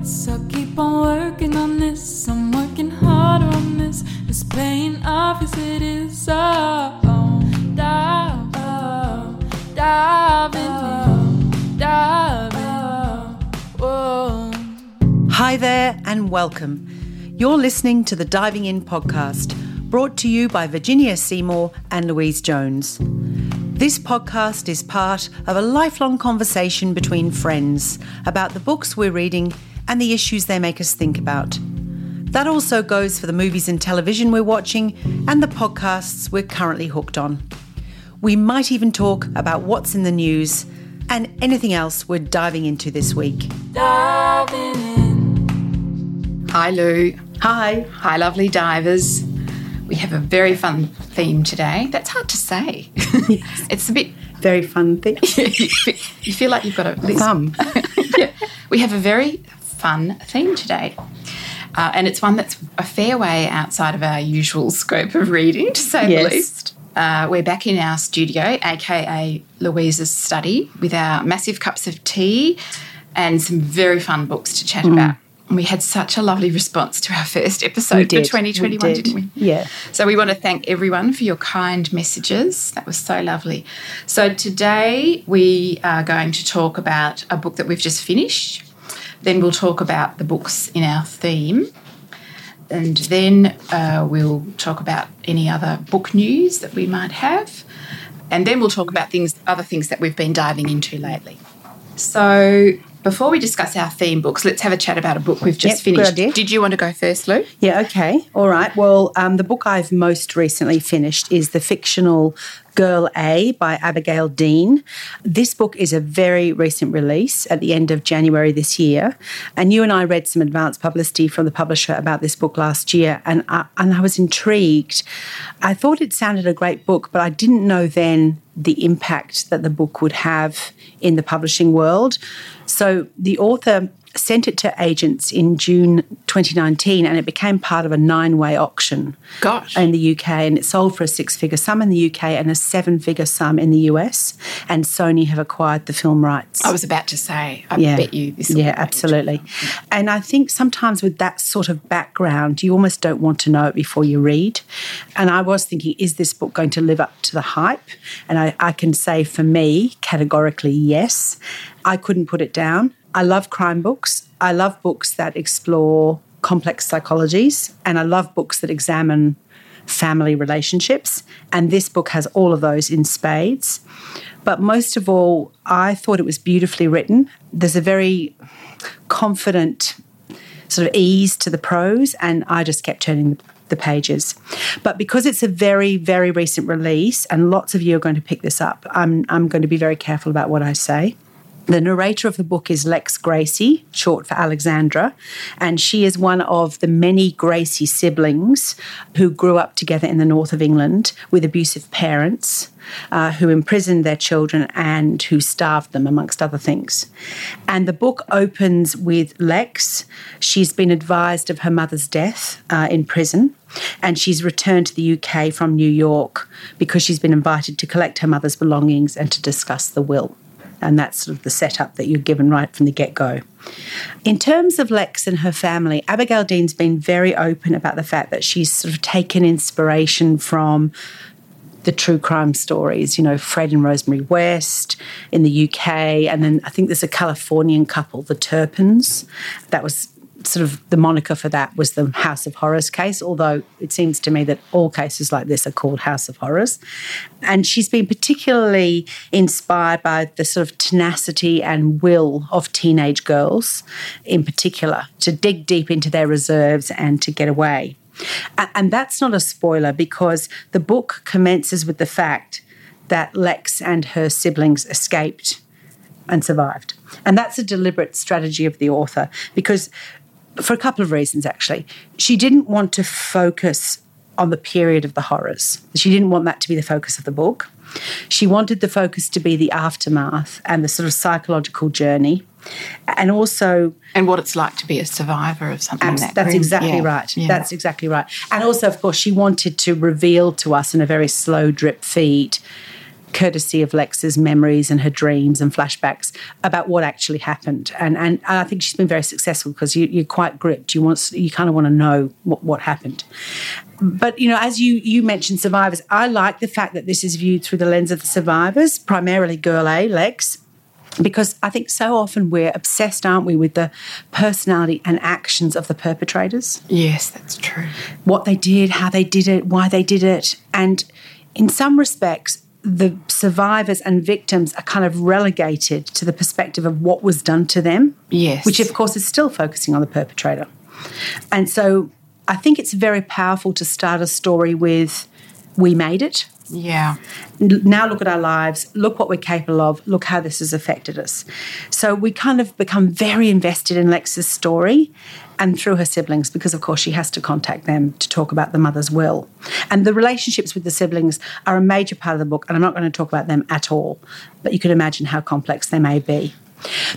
I'll keep on working on this. I'm working harder on this. It's it is. Oh, oh, dive, oh, dive in, dive. Hi there, and welcome. You're listening to the Diving In podcast, brought to you by Virginia Seymour and Louise Jones. This podcast is part of a lifelong conversation between friends about the books we're reading and the issues they make us think about. That also goes for the movies and television we're watching and the podcasts we're currently hooked on. We might even talk about what's in the news and anything else we're diving into this week. Diving in. Hi, Lou. Hi. Hi, lovely divers. We have a very fun theme today. That's hard to say. it's a bit. Very fun thing. you feel- you feel like you've got a Thumb. yeah. We have a very fun theme today. Uh, and it's one that's a fair way outside of our usual scope of reading, to say Yes. the least. Uh, we're back in our studio, aka Louisa's study, with our massive cups of tea and some very fun books to chat about. And we had such a lovely response to our first episode Mm. For 2021, We did. didn't we? Yeah. So we want to thank everyone for your kind messages. That was so lovely. So today we are going to talk about a book that we've just finished. Then we'll talk about the books in our theme. And then uh, we'll talk about any other book news that we might have. And then we'll talk about things, other things that we've been diving into lately. So before we discuss our theme books, let's have a chat about a book we've just Yep, good finished. idea. Did you want to go first, Lou? Yeah, okay. All right. Well, um, the book I've most recently finished is the fictional Girl A by Abigail Dean. This book is a very recent release at the end of January this year. And you and I read some advance publicity from the publisher about this book last year, and I, and I was intrigued. I thought it sounded a great book, but I didn't know then the impact that the book would have in the publishing world. So the author sent it to agents in June 2019 and it became part of a nine way auction Gosh. in the UK and it sold for a six figure sum in the UK and a seven figure sum in the US. And Sony have acquired the film rights. I was about to say, I yeah. bet you this Yeah, absolutely. And I think sometimes with that sort of background, you almost don't want to know it before you read. And I was thinking, is this book going to live up to the hype? And I, I can say for me, categorically, yes. I couldn't put it down. I love crime books. I love books that explore complex psychologies. And I love books that examine family relationships. And this book has all of those in spades. But most of all, I thought it was beautifully written. There's a very confident sort of ease to the prose, and I just kept turning the pages. But because it's a very, very recent release, and lots of you are going to pick this up, I'm, I'm going to be very careful about what I say. The narrator of the book is Lex Gracie, short for Alexandra, and she is one of the many Gracie siblings who grew up together in the north of England with abusive parents uh, who imprisoned their children and who starved them, amongst other things. And the book opens with Lex. She's been advised of her mother's death uh, in prison, and she's returned to the UK from New York because she's been invited to collect her mother's belongings and to discuss the will. And that's sort of the setup that you're given right from the get go. In terms of Lex and her family, Abigail Dean's been very open about the fact that she's sort of taken inspiration from the true crime stories, you know, Fred and Rosemary West in the UK. And then I think there's a Californian couple, the Turpins. That was sort of the moniker for that was the House of Horrors case, although it seems to me that all cases like this are called House of Horrors. And she's been particularly inspired by the sort of tenacity and will of teenage girls in particular to dig deep into their reserves and to get away. And that's not a spoiler because the book commences with the fact that Lex and her siblings escaped and survived. And that's a deliberate strategy of the author because, for a couple of reasons, actually. She didn't want to focus on the period of the horrors, she didn't want that to be the focus of the book. She wanted the focus to be the aftermath and the sort of psychological journey. And also, and what it's like to be a survivor of something Abs- that that's grim. exactly Yeah, right. yeah. That's exactly right. And also, of course, she wanted to reveal to us in a very slow drip feed courtesy of Lex's memories and her dreams and flashbacks about what actually happened. And and, I think she's been very successful because you, you're quite gripped. You want you kind of want to know what, what happened. But you know, as you you mentioned, survivors. I like the fact that this is viewed through the lens of the survivors, primarily girl A, Lex, because I think so often we're obsessed, aren't we, with the personality and actions of the perpetrators. Yes, that's true. What they did, how they did it, why they did it, and in some respects, the survivors and victims are kind of relegated to the perspective of what was done to them. Yes. Which, of course, is still focusing on the perpetrator. And so I think it's very powerful to start a story with, we made it. Yeah. Now look at our lives, look what we're capable of, look how this has affected us. So we kind of become very invested in Lex's story and through her siblings, because of course she has to contact them to talk about the mother's will. And the relationships with the siblings are a major part of the book, and I'm not going to talk about them at all, but you can imagine how complex they may be.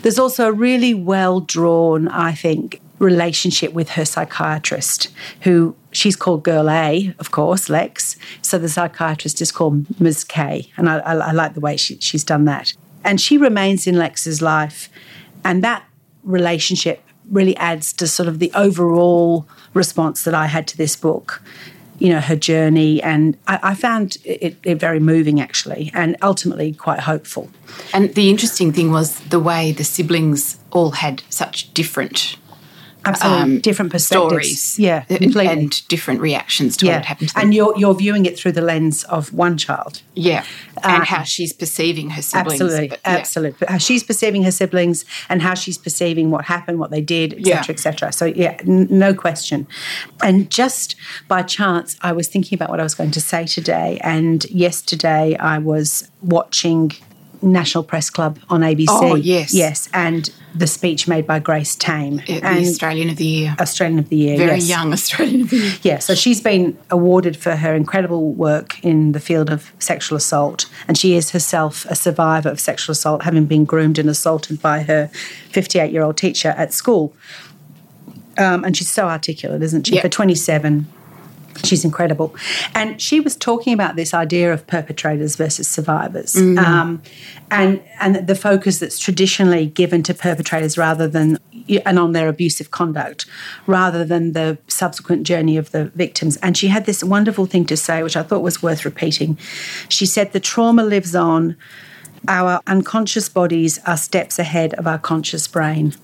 There's also a really well drawn, I think, relationship with her psychiatrist, who she's called Girl A, of course, Lex. So the psychiatrist is called Ms. K, and I, I, I like the way she, she's done that. And she remains in Lex's life, and that relationship really adds to sort of the overall response that I had to this book. You know, her journey, and I, I found it, it very moving actually, and ultimately quite hopeful. And the interesting thing was the way the siblings all had such different Absolutely, um, different perspectives. stories, Yeah, and, completely. and different reactions to what happened to them. and you're you're viewing it through the lens of one child. yeah, and Uh, how she's perceiving her siblings. Absolutely, but yeah. absolutely. But how she's perceiving her siblings and how she's perceiving what happened, what they did, etc., Yeah. etc. So yeah, n- no question. And just by chance, I was thinking about what I was going to say today, and yesterday I was watching National Press Club on ABC. Oh, yes. yes, and the speech made by Grace Tame, Yeah, the and Australian of the Year. Australian of the Year. Very yes. young Australian of the Year. Yeah, so she's been awarded for her incredible work in the field of sexual assault, and she is herself a survivor of sexual assault, having been groomed and assaulted by her 58 year old teacher at school. Um, and she's so articulate, isn't she? Yeah. For 27, she's incredible. And she was talking about this idea of perpetrators versus survivors, um, and and the focus that's traditionally given to perpetrators rather than and on their abusive conduct, rather than the subsequent journey of the victims. And she had this wonderful thing to say, which I thought was worth repeating. She said, "The trauma lives on." Our unconscious bodies are steps ahead of our conscious brain.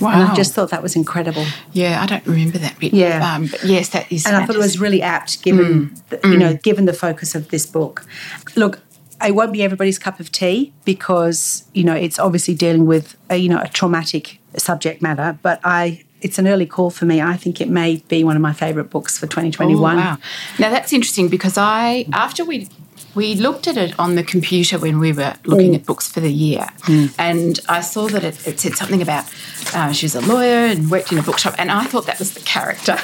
Wow. And I just thought that was incredible. yeah, I don't remember that bit. Yeah. Um, but yes, that is. and I thought it was really apt given the, you know given the focus of this book. Look, it won't be everybody's cup of tea because you know it's obviously dealing with a, you know a traumatic subject matter, but I it's an early call for me. I think it may be one of my favourite books for 2021. Oh, wow. Now that's interesting because I after we we looked at it on the computer when we were looking at books for the year, and I saw that it, it said something about uh, she was a lawyer and worked in a bookshop, and I thought that was the character.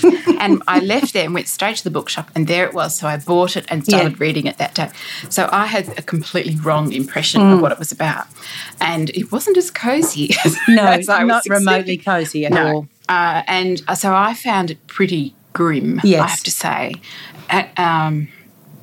and I left there and went straight to the bookshop, and there it was. So I bought it and started Yeah. reading it that day. So I had a completely wrong impression of what it was about, and it wasn't as cozy as, No, as I was not remotely cosy at No. all. Uh, and uh, so I found it pretty grim, Yes. I have to say. Uh, um,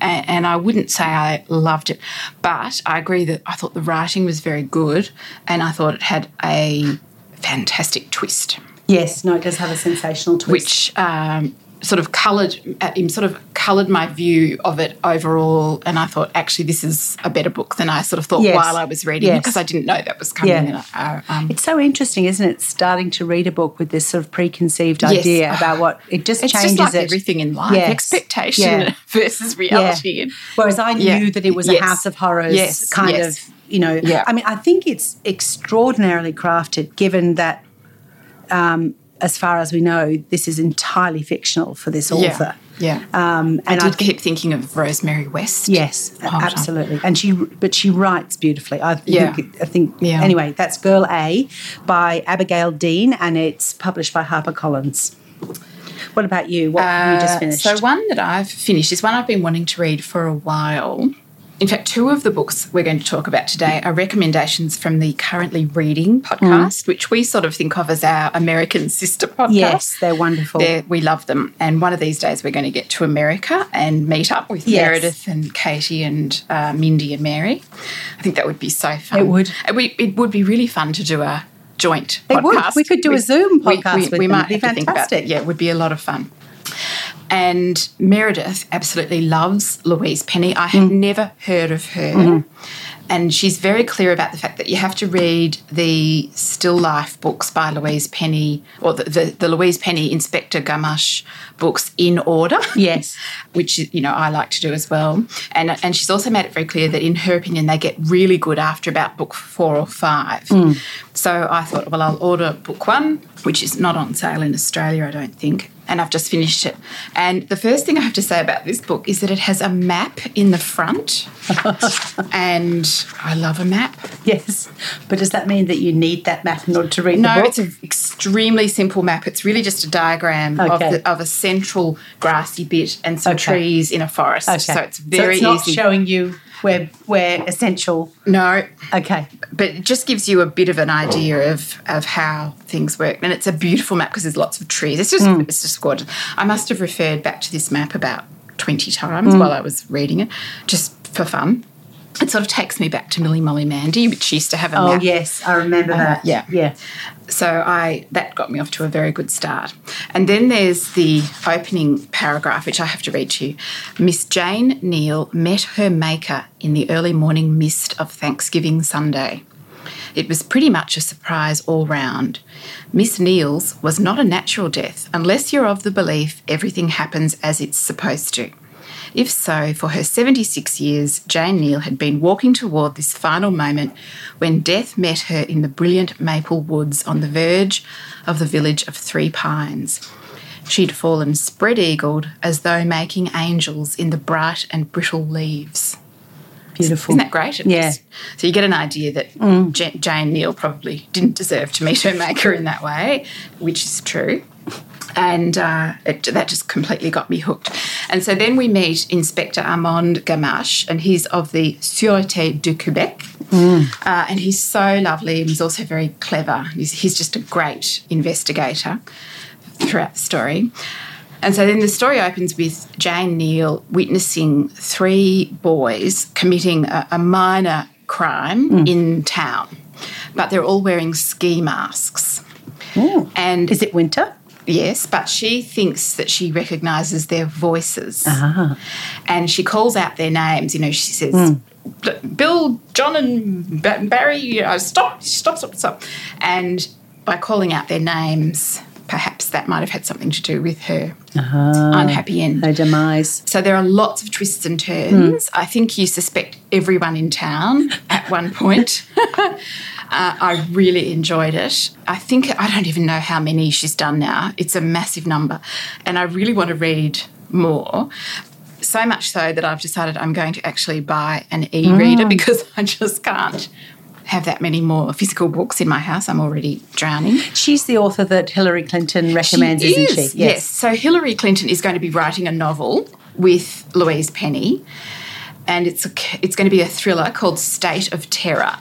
a- and I wouldn't say I loved it, but I agree that I thought the writing was very good and I thought it had a fantastic twist, Yes, no, it does have a sensational twist. which um, sort of coloured, uh, sort of coloured my view of it overall. And I thought, actually, this is a better book than I sort of thought Yes. while I was reading it Yes. because I didn't know that was coming. Yeah. Uh, um, It's so interesting, isn't it? Starting to read a book with this sort of preconceived Yes. idea about what it just it's changes just like it. everything in life expectation Yeah. versus reality. And- Whereas I knew Yeah. that it was a house of horrors Yes. kind of, you know. Yeah. I mean, I think it's extraordinarily crafted given that, um, as far as we know, this is entirely fictional for this author. Yeah. Um, I and did I keep thinking of Rosemary West. yes, the absolutely. And she, but she writes beautifully. I Yeah. think, I think, Yeah. anyway, that's Girl A by Abigail Dean and it's published by HarperCollins. What about you? What have you just Uh, finished? So one that I've finished is one I've been wanting to read for a while. In fact, two of the books we're going to talk about today are recommendations from the Currently Reading podcast, which we sort of think of as our American sister podcast. Yes, they're wonderful. They're, we love them. And one of these days, we're going to get to America and meet up with Yes. Meredith and Katie and uh, Mindy and Mary. I think that would be so fun. It would. And we, it would be really fun to do a joint It podcast. would. We could do a Zoom we- podcast We, with we them. might have to think about fantastic. it. Yeah, it would be a lot of fun. And Meredith absolutely loves Louise Penny. I had mm. never heard of her. Mm-hmm. And she's very clear about the fact that you have to read the still life books by Louise Penny, or the, the, the Louise Penny Inspector Gamache books in order. Yes. Which you know I like to do as well, and and she's also made it very clear that in her opinion they get really good after about book four or five. Mm. So I thought, well, I'll order book one, which is not on sale in Australia, I don't think, and I've just finished it. And the first thing I have to say about this book is that it has a map in the front, and I love a map. Yes. But does that mean that you need that map in order to read No, the book? No, it's an extremely simple map. It's really just a diagram of, Okay. the, of a central grassy bit and some Okay. trees in a forest. okay. So it's very so it's not easy. showing you where where essential. no, Okay. but it just gives you a bit of an idea of, of how things work. And it's a beautiful map because there's lots of trees. It's just hmm. it's just gorgeous. I must have referred back to this map about 20 times hmm. while I was reading it, just for fun. It sort of takes me back to Millie Molly Mandy, which used to have a Oh map. yes, I remember that. yeah. Yeah. So I that got me off to a very good start. And then there's the opening paragraph, which I have to read to you. Miss Jane Neal met her maker in the early morning mist of Thanksgiving Sunday. It was pretty much a surprise all round. Miss Neal's was not a natural death unless you're of the belief everything happens as it's supposed to. If so, for her 76 years, Jane Neal had been walking toward this final moment when death met her in the brilliant maple woods on the verge of the village of Three Pines. She'd fallen spread eagled as though making angels in the bright and brittle leaves. Beautiful. Isn't that great? It Yeah. just- so you get an idea that mm. Ja- Jane Neal probably didn't deserve to meet her maker in that way, which is true. And uh, it, that just completely got me hooked. And so then we meet Inspector Armand Gamache, and he's of the Sûreté du Québec. Uh, and he's so lovely, and he's also very clever. He's, he's just a great investigator throughout the story. And so then the story opens with Jane Neal witnessing three boys committing a, a minor crime in town, but they're all wearing ski masks. Ooh. And Is it winter? Yes, but she thinks that she recognises their voices. Ah. And she calls out their names. You know, she says, hmm. "B- Bill, John, and Barry, you know, stop, stop, stop, stop. And by calling out their names, perhaps that might have had something to do with her uh-huh. unhappy end. No demise. So there are lots of twists and turns. Hmm. I think you suspect everyone in town at one point. uh, I really enjoyed it. I think I don't even know how many she's done now. It's a massive number, and I really want to read more. So much so that I've decided I'm going to actually buy an e-reader because I just can't have that many more physical books in my house. I'm already drowning. She's the author that Hillary Clinton recommends, She isn't is, she? Yes. So Hillary Clinton is going to be writing a novel with Louise Penny, and it's a, it's going to be a thriller called State of Terror.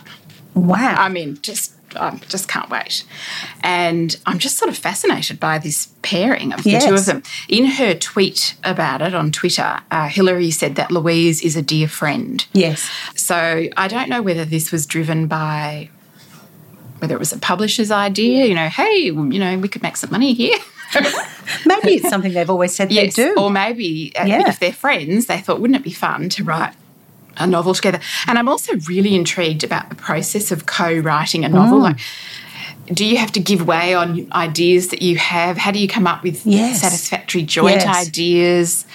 Wow. I mean, just I just can't wait, and I'm just sort of fascinated by this pairing of the Yes. two of them. In her tweet about it on Twitter, uh, Hillary said that Louise is a dear friend. yes. So I don't know whether this was driven by whether it was a publisher's idea, you know, hey, you know, we could make some money here. Maybe it's something they've always said yes. they do. Or maybe uh, Yeah. if they're friends, they thought, wouldn't it be fun to write a novel together? And I'm also really intrigued about the process of co-writing a Mm. novel. Like, do you have to give way on ideas that you have? How do you come up with Yes. satisfactory joint Yes. ideas?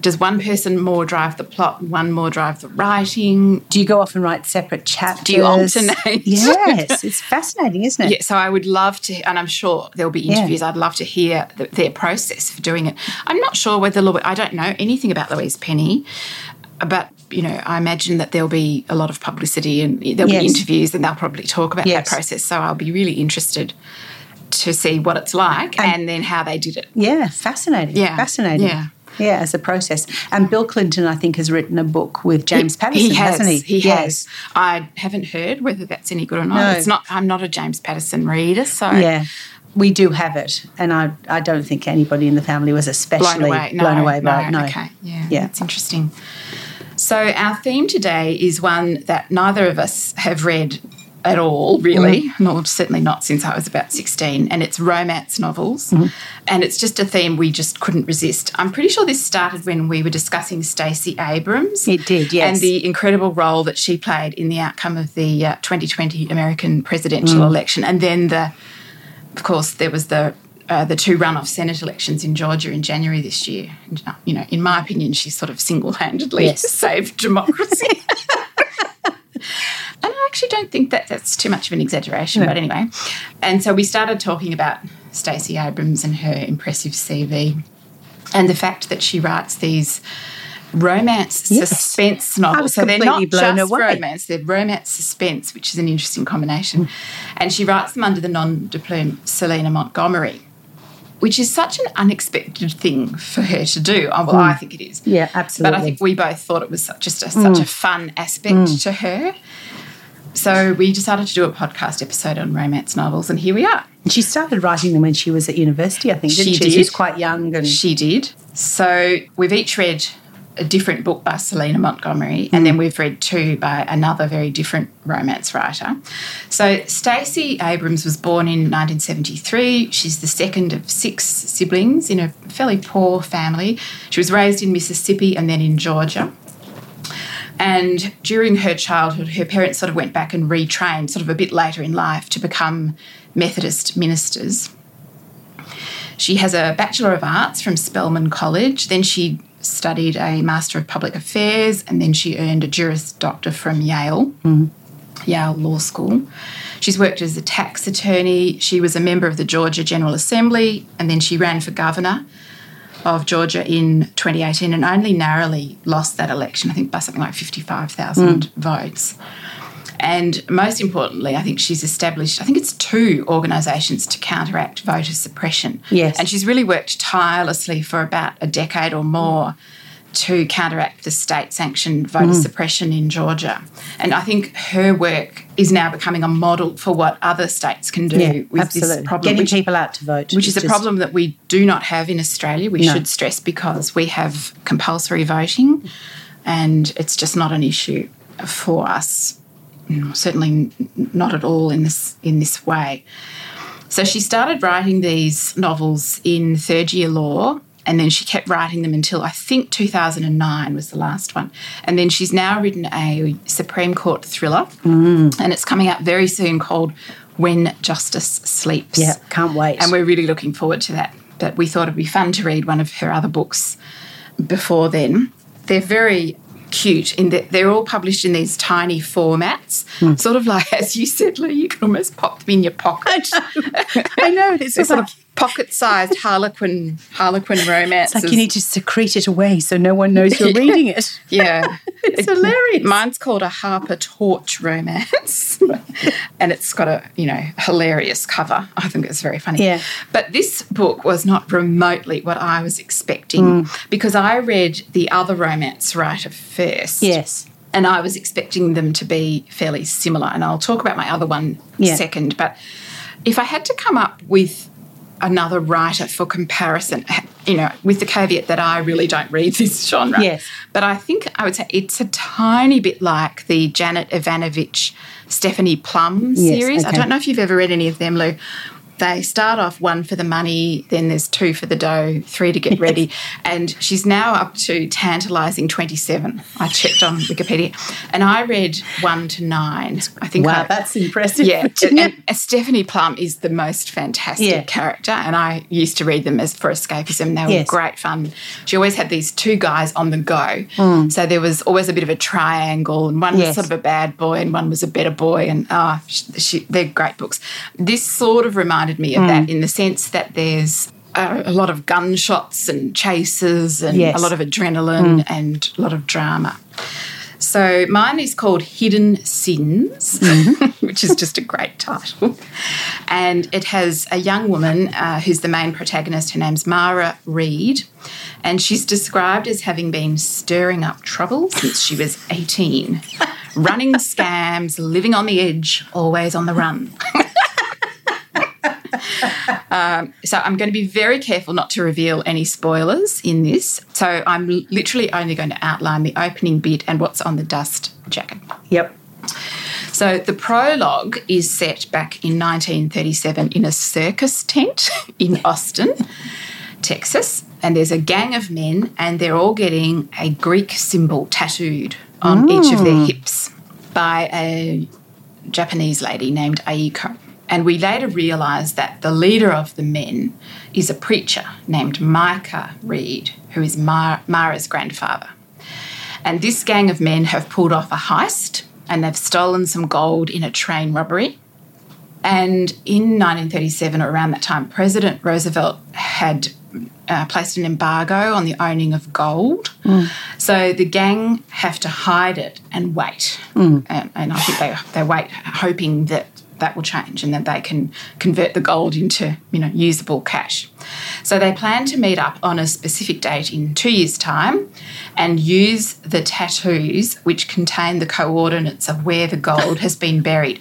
Does one person more drive the plot, one more drive the writing? do you go off and write separate chapters? Do you alternate? Yes. It's fascinating, isn't it? Yeah, so I would love to, and I'm sure there'll be interviews. I'd love to hear the, their process for doing it. I'm not sure whether I don't know anything about Louise Penny, but you know, I imagine that there'll be a lot of publicity and there'll Yes. be interviews, and they'll probably talk about Yes. that process. So I'll be really interested to see what it's like and, then how they did it. Yeah, fascinating. Yeah, Fascinating. Yeah. Yeah, as a process. And Bill Clinton, I think, has written a book with James Patterson, he has, hasn't he? He Yes. has. I haven't heard whether that's any good or not. No. It's not. I'm not a James Patterson reader, so Yeah. We do have it, and I, I don't think anybody in the family was especially blown away. No, blown away by no, it. No. Okay, yeah, Yeah. that's interesting. So our theme today is one that neither of us have read at all, really. Mm. No, certainly not since I was about 16. And it's romance novels. Mm-hmm. And it's just a theme we just couldn't resist. I'm pretty sure this started when we were discussing Stacey Abrams. It did, yes. And the incredible role that she played in the outcome of the uh, 2020 American presidential Mm. election. And then the, of course, there was the uh, the two runoff Senate elections in Georgia in January this year. And, uh, you know, in my opinion, she sort of single handedly Yes. saved democracy. and I actually don't think that that's too much of an exaggeration, No. but anyway. And so we started talking about Stacey Abrams and her impressive CV and the fact that she writes these romance Yes. suspense novels. so they're not just away. romance, they're romance suspense, which is an interesting combination. And she writes them under the nom de plume Selena Montgomery, which is such an unexpected thing for her to do. Oh, well, I think it is. Yeah, absolutely. But I think we both thought it was such- just a, such a fun aspect to her. So we decided to do a podcast episode on romance novels, and here we are. And she started writing them when she was at university, I think, didn't She she? did. She was quite young and She did. So we've each read a different book by Selena Montgomery, and mm. then we've read two by another very different romance writer. So Stacey Abrams was born in 1973. She's the second of six siblings in a fairly poor family. She was raised in Mississippi and then in Georgia. And during her childhood, her parents sort of went back and retrained, sort of a bit later in life, to become Methodist ministers. She has a Bachelor of Arts from Spelman College. Then she studied a Master of Public Affairs, and then she earned a Juris Doctor from Yale, Yale Law School. She's worked as a tax attorney. She was a member of the Georgia General Assembly, and then she ran for governor of Georgia in 2018 and only narrowly lost that election, I think by something like 55,000 hmm. votes. And most importantly, I think she's established, I think it's two organisations to counteract voter suppression. Yes. And she's really worked tirelessly for about a decade or more to counteract the state sanctioned voter suppression in Georgia. And I think her work is now becoming a model for what other states can do yeah, with absolutely. this problem. Getting which- people out to vote. which is a problem that we do not have in Australia. We No. should stress because we have compulsory voting, and it's just not an issue for us. Mm, Certainly not at all in this in this way. So she started writing these novels in third year law. And then she kept writing them until I think 2009 was the last one. And then she's now written a Supreme Court thriller, Mm. and it's coming out very soon called When Justice Sleeps. Yeah, can't wait. And we're really looking forward to that. But we thought it'd be fun to read one of her other books before then. They're very cute in that they're all published in these tiny formats, Hmm. sort of like, as you said, Lou, you can almost pop them in your pocket. I know. It's They're sort sort of pocket-sized Harlequin Harlequin romances. like you need to secrete it away so no one knows you're reading it. Yeah. It's hilarious. Mine's called a Harper Torch romance. and it's got a, you know, hilarious cover. I think it's very funny. Yeah. But this book was not remotely what I was expecting Mm. because I read the other romance writer first. Yes. And I was expecting them to be fairly similar. And I'll talk about my other one Yeah. second. But if I had to come up with another writer for comparison, you know, with the caveat that I really don't read this genre. Yes. But I think I would say it's a tiny bit like the Janet Evanovich Stephanie Plum Yes, series. I don't know if you've ever read any of them, Lou. They start off one for the money, then there's two for the dough, three to get ready. And she's now up to tantalising 27. I checked on Wikipedia. And I read one to nine. I think Wow, I, that's impressive. yeah, and, Stephanie Plum is the most fantastic Yeah. character, and I used to read them as for escapism. They were Yes. great fun. She always had these two guys on the go, so there was always a bit of a triangle, and one. Yes. was sort of a bad boy, and one was a better boy, and ah, they're great books. This sort of reminded me of Hmm. that in the sense that there's. A, a lot of gunshots and chases and Yes. A lot of adrenaline and a lot of drama. So mine is called Hidden Sins, which is just a great title. And it has a young woman uh, who's the main protagonist. Her name's Mara Reed. And she's described as having been stirring up trouble since she was 18, running scams, living on the edge, always on the run. Um, so I'm going to be very careful not to reveal any spoilers in this. So I'm literally only going to outline the opening bit and what's on the dust jacket. Yep. So the prologue is set back in 1937 in a circus tent in Austin, Texas. And there's a gang of men, and they're all getting a Greek symbol tattooed on each of their hips by a Japanese lady named Aiko. And we later realise that the leader of the men is a preacher named Micah Reed, who is Mar- Mara's grandfather. And this gang of men have pulled off a heist and they've stolen some gold in a train robbery. And in 1937, or around that time, President Roosevelt had uh, placed an embargo on the owning of gold. So the gang have to hide it and wait. And, and I think they, they wait, hoping that that will change and that they can convert the gold into you know usable cash. So they plan to meet up on a specific date in two years' time and use the tattoos which contain the coordinates of where the gold has been buried.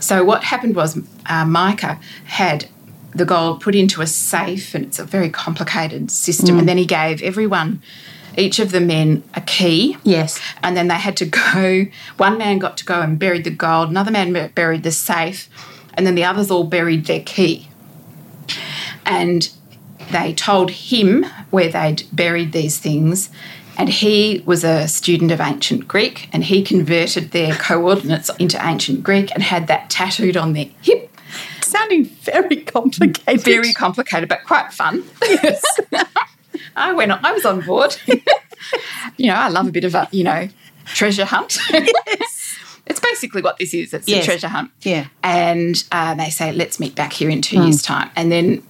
So what happened was uh, Micah had the gold put into a safe, and it's a very complicated system. And then he gave everyone, each of the men, a key. Yes. And then they had to go. One man got to go and buried the gold. Another man buried the safe, and then the others all buried their key. And they told him where they'd buried these things. And he was a student of ancient Greek, and he converted their coordinates into ancient Greek and had that tattooed on their hip. Sounding very complicated. Very complicated, but quite fun. Yes. I went. I was on board. you know, I love a bit of a you know treasure hunt. yes. it's basically what this is. It's Yes. a treasure hunt. Yeah. And uh, they say, let's meet back here in two years' time, and then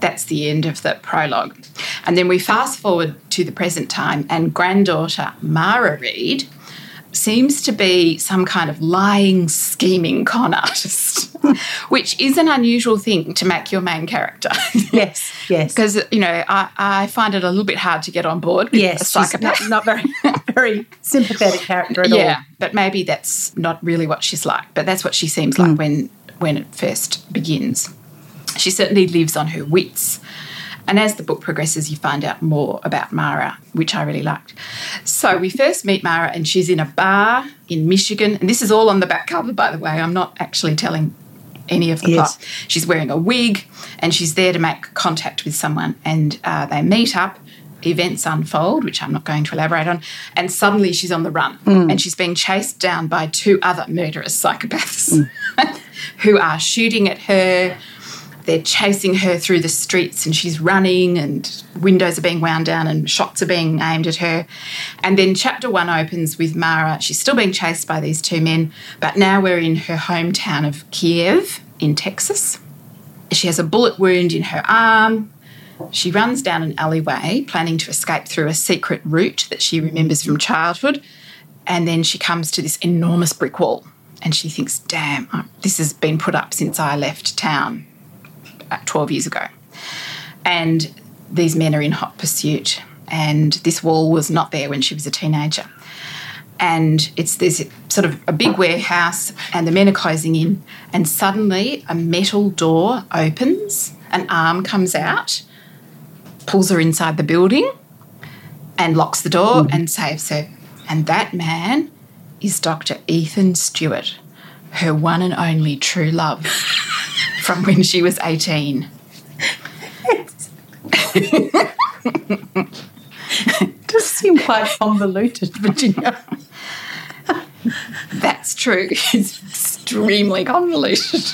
that's the end of the prologue. And then we fast forward to the present time, and granddaughter Mara Reed seems to be some kind of lying, scheming con artist, which is an unusual thing to make your main character. Yes. Yes. Because, you know, I, I find it a little bit hard to get on board with yes, a she's psychopath. not, not very, very sympathetic character at yeah, all. but maybe that's not really what she's like. But that's what she seems like mm. when when it first begins. She certainly lives on her wits. And as the book progresses, you find out more about Mara, which I really liked. So we first meet Mara, and she's in a bar in Michigan. And this is all on the back cover, by the way. I'm not actually telling any of the Yes. plot. She's wearing a wig, and she's there to make contact with someone. And uh, they meet up. Events unfold, which I'm not going to elaborate on, and suddenly she's on the run and she's being chased down by two other murderous psychopaths who are shooting at her, they're chasing her through the streets and she's running and windows are being wound down and shots are being aimed at her. And then chapter one opens with mara. She's still being chased by these two men but now we're in her hometown of kiev in texas. She has a bullet wound in her arm. She runs down an alleyway planning to escape through a secret route that she remembers from childhood. And then she comes to this enormous brick wall and she thinks damn this has been put up since i left town Uh, 12 years ago. And these men are in hot pursuit. And this wall was not there when she was a teenager. And it's this sort of a big warehouse, and the men are closing in. And suddenly, a metal door opens, an arm comes out, pulls her inside the building, and locks the door mm. and saves her. And that man is Dr. Ethan Stewart, her one and only true love from when she was 18. it does seem quite convoluted, Virginia. That's true. It's extremely convoluted.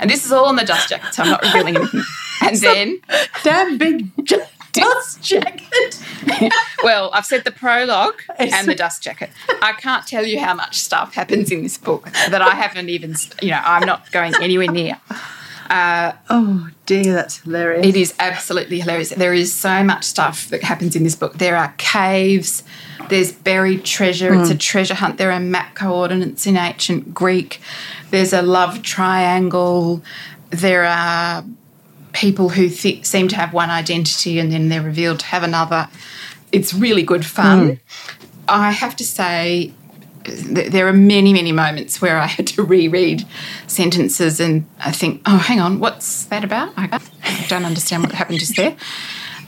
and this is all on the dust jacket, so I'm not revealing anything. And then, Damn big j- dust jacket. well, I've said the prologue and the dust jacket. I can't tell you how much stuff happens in this book that I haven't even, you know, I'm not going anywhere near. Uh, oh dear, that's hilarious. It is absolutely hilarious. There is so much stuff that happens in this book. There are caves, there's buried treasure, it's a hmm. treasure hunt. There are map coordinates in ancient Greek, there's a love triangle, there are people who th- seem to have one identity and then they're revealed to have another. It's really good fun. I have to say, th- there are many, many moments where I had to reread sentences and I think, oh, hang on, what's that about? I don't understand what happened just there.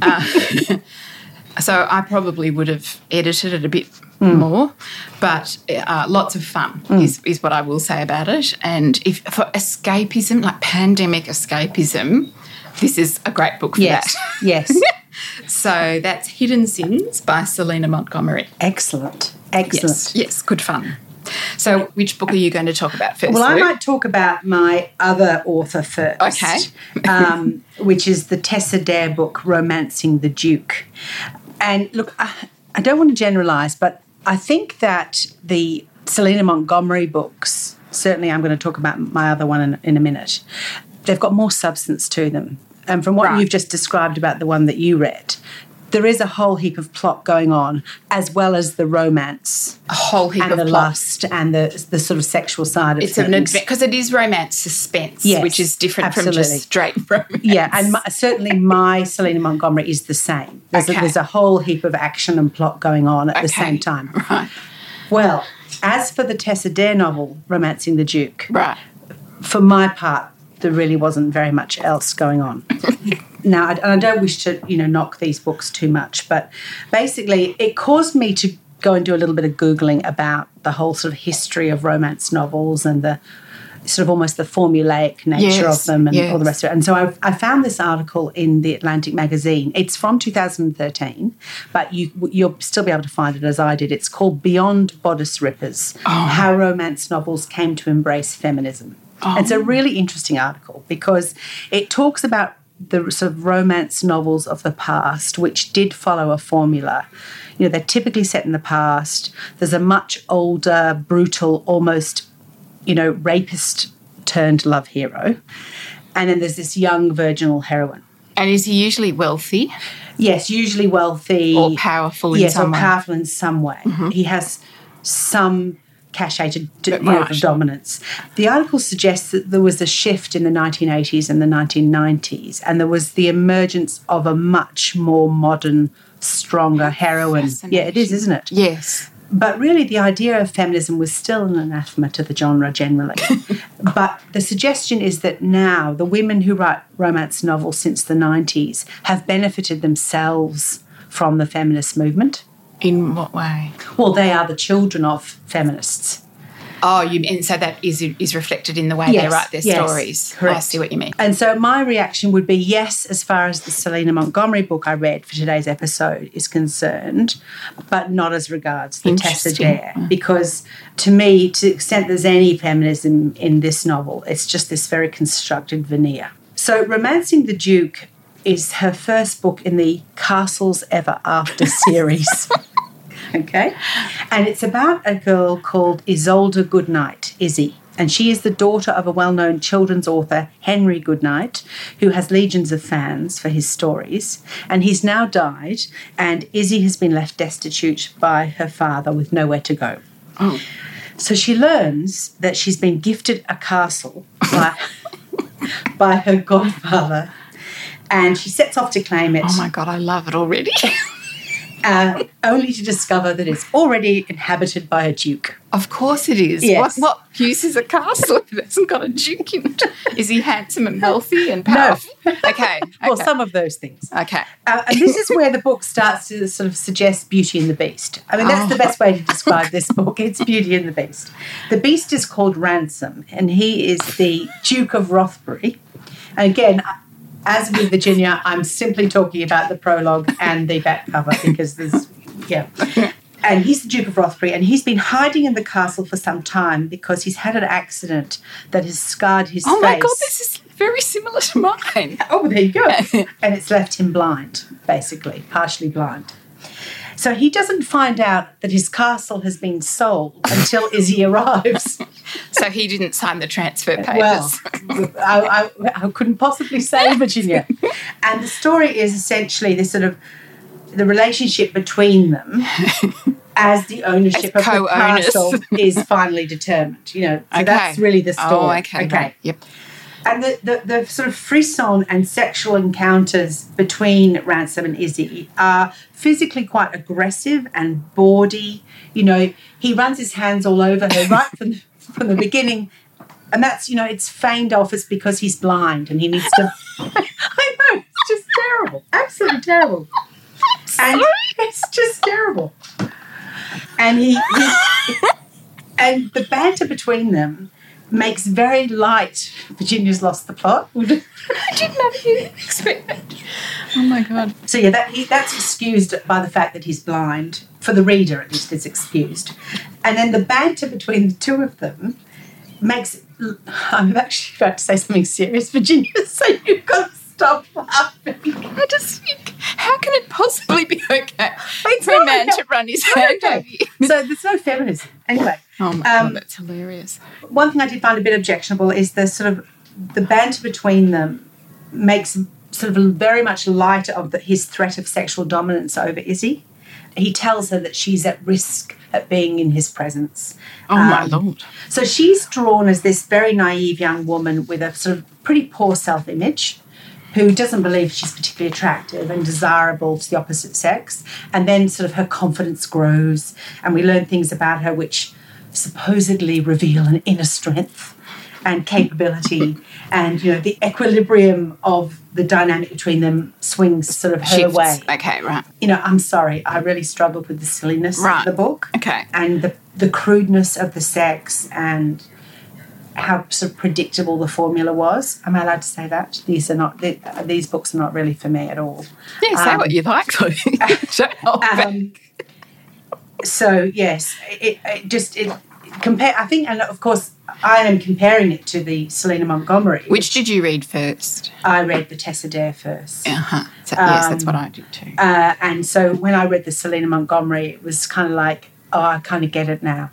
Uh, so I probably would have edited it a bit more, but uh, lots of fun is, is what I will say about it. And if for escapism, like pandemic escapism, this is a great book for yes, that. yes. So that's Hidden Sins by Selena Montgomery. Excellent, excellent. Yes, yes, good fun. So, which book are you going to talk about first? Well, I might talk about my other author first. Okay. um, which is the Tessa Dare book, Romancing the Duke. And look, I, I don't want to generalise, but I think that the Selena Montgomery books, certainly I'm going to talk about my other one in, in a minute, they've got more substance to them. And from what Right. you've just described about the one that you read, there is a whole heap of plot going on, as well as the romance a whole heap and of the plot. lust and the the sort of sexual side of it. It's an things. because it is romance suspense, Yes, which is different from just straight romance. Yeah, and my, certainly my Selena Montgomery is the same. There's, Okay. a, there's a whole heap of action and plot going on at the same time. right, Well, as for the Tessa Dare novel, Romancing the Duke, right. for my part, there really wasn't very much else going on. now, I, and I don't wish to, you know, knock these books too much, but basically, it caused me to go and do a little bit of googling about the whole sort of history of romance novels and the sort of almost the formulaic nature Yes, of them and yes. all the rest of it. And so I, I found this article in the Atlantic magazine. It's from 2013, but you you'll still be able to find it as I did. It's called Beyond Bodice Rippers: oh. How Romance Novels Came to Embrace Feminism. It's a really interesting article because it talks about the sort of romance novels of the past, which did follow a formula. You know, they're typically set in the past. There's a much older, brutal, almost you know, rapist turned love hero. And then there's this young virginal heroine. And is he usually wealthy Yes, usually wealthy. or powerful in yes, some or way? Mm-hmm. powerful in some way. He has some cachet to, to you know, Right. of dominance. The article suggests that there was a shift in the 1980s and the 1990s, and there was the emergence of a much more modern, stronger heroine. Yeah, it is, isn't it? Yes. But really, the idea of feminism was still an anathema to the genre generally. but the suggestion is that now the women who write romance novels since the 90s have benefited themselves from the feminist movement. In what way? Well, they are the children of feminists. Oh, you mean so that is is reflected in the way they write their yes, stories. Oh, I see what you mean. And so my reaction would be yes, as far as the Selena Montgomery book I read for today's episode is concerned, but not as regards the Tessa Interesting. Dare. Mm. Because to me, to the extent there's any feminism in this novel, it's just this very constructed veneer. So Romancing the Duke is her first book in the Castles Ever After series. Okay. And it's about a girl called Isolde Goodnight, Izzy. And she is the daughter of a well known children's author, Henry Goodnight, who has legions of fans for his stories. And he's now died, and Izzy has been left destitute by her father with nowhere to go. Oh. So she learns that she's been gifted a castle by, by her godfather, and she sets off to claim it Oh my god, I love it already. uh, only to discover that it's already inhabited by a duke. of course it is. Yes. What, what use is a castle if it hasn't got a duke in it? Is he handsome and wealthy and powerful? Okay. Well, some of those things. Okay. Uh, and this is where the book starts to sort of suggest Beauty and the Beast. I mean, that's the best way to describe this book. It's Beauty and the Beast. The Beast is called Ransom, and he is the Duke of Rothbury. And again, as with Virginia, I'm simply talking about the prologue and the back cover because there's, yeah. And he's the Duke of Rothbury, and he's been hiding in the castle for some time because he's had an accident that has scarred his Oh face. Oh my god, this is very similar to mine. Oh, there you go. and it's left him blind, basically, partially blind. So he doesn't find out that his castle has been sold until Izzy arrives. So he didn't sign the transfer papers. Well, I, I, I couldn't possibly say Virginia. And the story is essentially this sort of the relationship between them as the ownership As of the castle is finally determined. You know, so that's really the oh, story. Oh, okay. right. Yep. And the, the, the sort of frisson and sexual encounters between Ransom and Izzy are physically quite aggressive and bawdy. You know, he runs his hands all over her right from the, from the beginning. And that's, you know, it's feigned off as because he's blind and he needs to. I know, it's just terrible. Absolutely terrible. And it's just terrible. And he, he and the banter between them makes very light Virginia's lost the plot. I didn't have you expect that. Oh my god. So yeah, that he, that's excused by the fact that he's blind. For the reader, at least, it's excused. And then the banter between the two of them makes. I'm actually about to say something serious, Virginia. So you've got to stop laughing. I just think, how can it possibly be okay It's for a man okay. to run his hand okay. over you? So there's no feminism. Anyway, Oh my Um, god, that's hilarious. one thing I did find a bit objectionable is the sort of the banter between them makes sort of very much light of the, his threat of sexual dominance over Izzy. He tells her that she's at risk at being in his presence. Oh my Um, lord. So she's drawn as this very naive young woman with a sort of pretty poor self image who doesn't believe she's particularly attractive and desirable to the opposite sex. And then sort of her confidence grows, and we learn things about her which supposedly reveal an inner strength and capability and you know the equilibrium of the dynamic between them swings sort of her Shifts. way Okay, right. you know i'm sorry i really struggled with the silliness Right. of the book Okay. and the, the crudeness of the sex and how sort of predictable the formula was. Am I allowed to say that? These are not th- these books are not really for me at all. Yeah, say Um, what you like, though. Don't hold back. Um, so yes, it, it just it compare. I think, and of course, I am comparing it to the Selena Montgomery. Which did you read first? I read the Tessa Dare first. Uh-huh. So, yes, that's Um, what I did too. Uh, and so when I read the Selena Montgomery, it was kind of like, oh, I kind of get it now.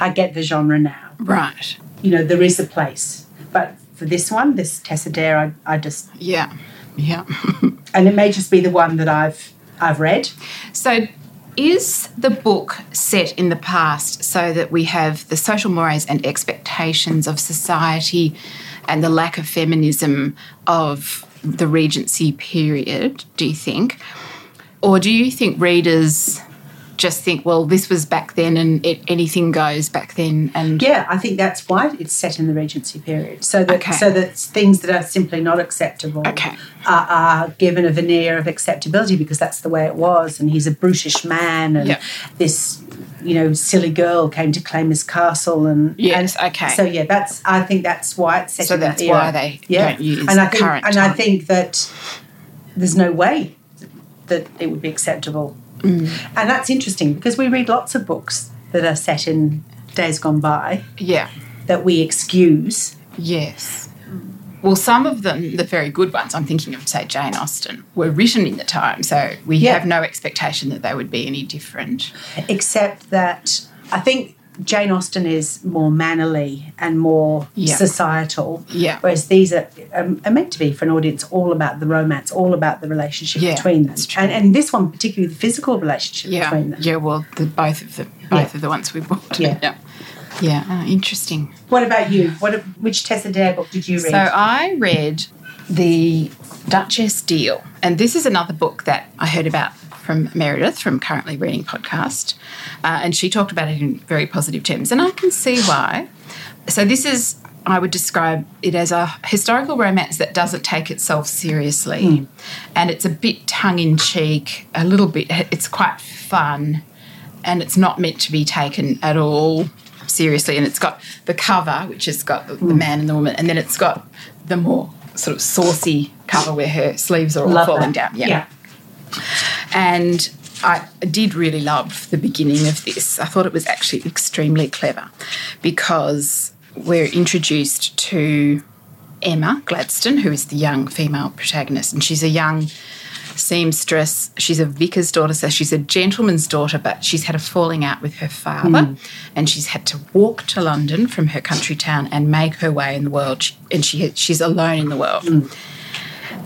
I get the genre now. Right. You know, there is a place. But for this one, this Tessa Dare, I, I just, Yeah. Yeah. and it may just be the one that I've I've read. So, is the book set in the past so that we have the social mores and expectations of society and the lack of feminism of the Regency period, do you think? Or do you think readers just think, well, this was back then and it, anything goes back then? And Yeah, I think that's why it's set in the Regency period, so that Okay. so that things that are simply not acceptable Okay. are, are given a veneer of acceptability because that's the way it was. And he's a brutish man, and Yeah. this you know silly girl came to claim his castle, and Yes, and okay. So yeah, that's I think that's why it's set. So that that's why they don't use and I the think, current And I think that there's no way that it would be acceptable. Mm. And that's interesting because we read lots of books that are set in days gone by yeah. that we excuse. Yes. Well, some of them, the very good ones, I'm thinking of, say, Jane Austen, were written in the time, so we Yeah. have no expectation that they would be any different. except that I think Jane Austen is more mannerly and more Yeah. societal. Yeah. Whereas these are, um, are meant to be for an audience all about the romance, all about the relationship Yeah, between them. that's true. And, and this one, particularly the physical relationship Yeah. between them. Yeah, well, the, both of the both of the ones we bought. Yeah. Yeah. Yeah, ah, interesting. What about you? What which Tessa Dare book did you read? So I read The Duchess Deal, and this is another book that I heard about from Meredith from Currently Reading podcast, uh, and she talked about it in very positive terms, and I can see why. So this is. I would describe it as a historical romance that doesn't take itself seriously. And it's a bit tongue in cheek, a little bit, it's quite fun, and it's not meant to be taken at all seriously. And it's got the cover, which has got the, the man and the woman, and then it's got the more sort of saucy cover where her sleeves are all Love falling that. down. Yeah. And I did really love the beginning of this. I thought it was actually extremely clever because we're introduced to Emma Gladstone, who is the young female protagonist, and she's a young seamstress. She's a vicar's daughter, so she's a gentleman's daughter, but she's had a falling out with her father, hmm. and she's had to walk to London from her country town and make her way in the world. And she she's alone in the world. Hmm.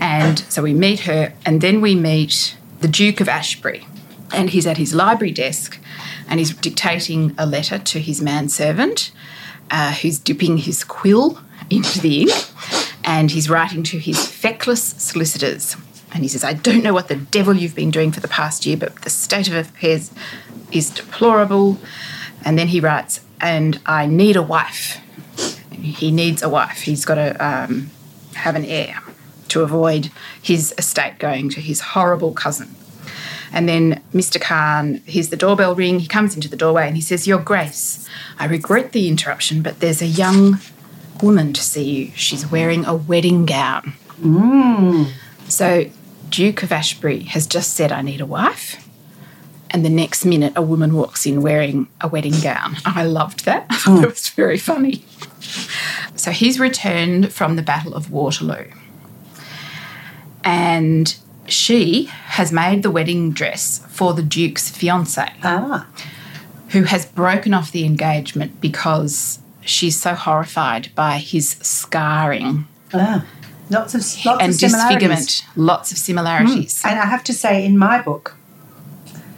And so we meet her, and then we meet the Duke of Ashbury, and he's at his library desk, and he's dictating a letter to his manservant, uh, who's dipping his quill into the ink, and he's writing to his feckless solicitors. And he says, I don't know what the devil you've been doing for the past year, but the state of affairs is deplorable. And then he writes, and I need a wife. He needs a wife. He's got to um, have an heir to avoid his estate going to his horrible cousin. And then Mr. Khan hears the doorbell ring. He comes into the doorway and he says, Your Grace, I regret the interruption, but there's a young woman to see you. She's wearing a wedding gown. Mm. So, Duke of Ashbury has just said, I need a wife. And the next minute, a woman walks in wearing a wedding gown. I loved that. I thought it hmm. was very funny. So, he's returned from the Battle of Waterloo. And she has made the wedding dress for the Duke's fiance, Ah, who has broken off the engagement because she's so horrified by his scarring ah. Lots of lots and of disfigurement. Lots of similarities. And I have to say, in my book,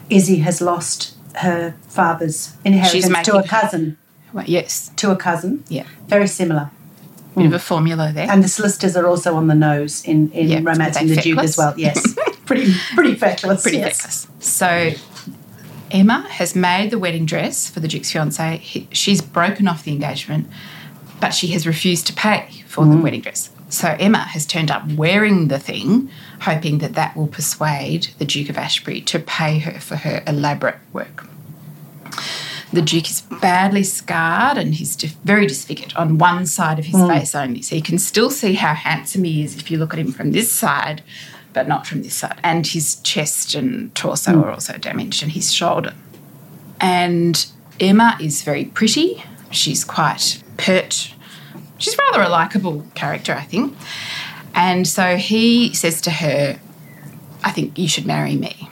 Izzy has lost her father's inheritance to a cousin. Well, yes, To a cousin. yeah, Very similar. Bit of a formula there. And the solicitors are also on the nose in, in Yeah, Romancing are the they Duke as well. Yes. pretty pretty feckless. Pretty yes. feckless. So Emma has made the wedding dress for the Duke's fiance. He, she's broken off the engagement, but she has refused to pay for the mm. wedding dress. So Emma has turned up wearing the thing, hoping that that will persuade the Duke of Ashbury to pay her for her elaborate work. The Duke is badly scarred and he's very disfigured on one side of his hmm. face only. So you can still see how handsome he is if you look at him from this side, but not from this side. And his chest and torso hmm. are also damaged and his shoulder. And Emma is very pretty. She's quite pert. She's rather a likable character, I think. And so he says to her, I think you should marry me.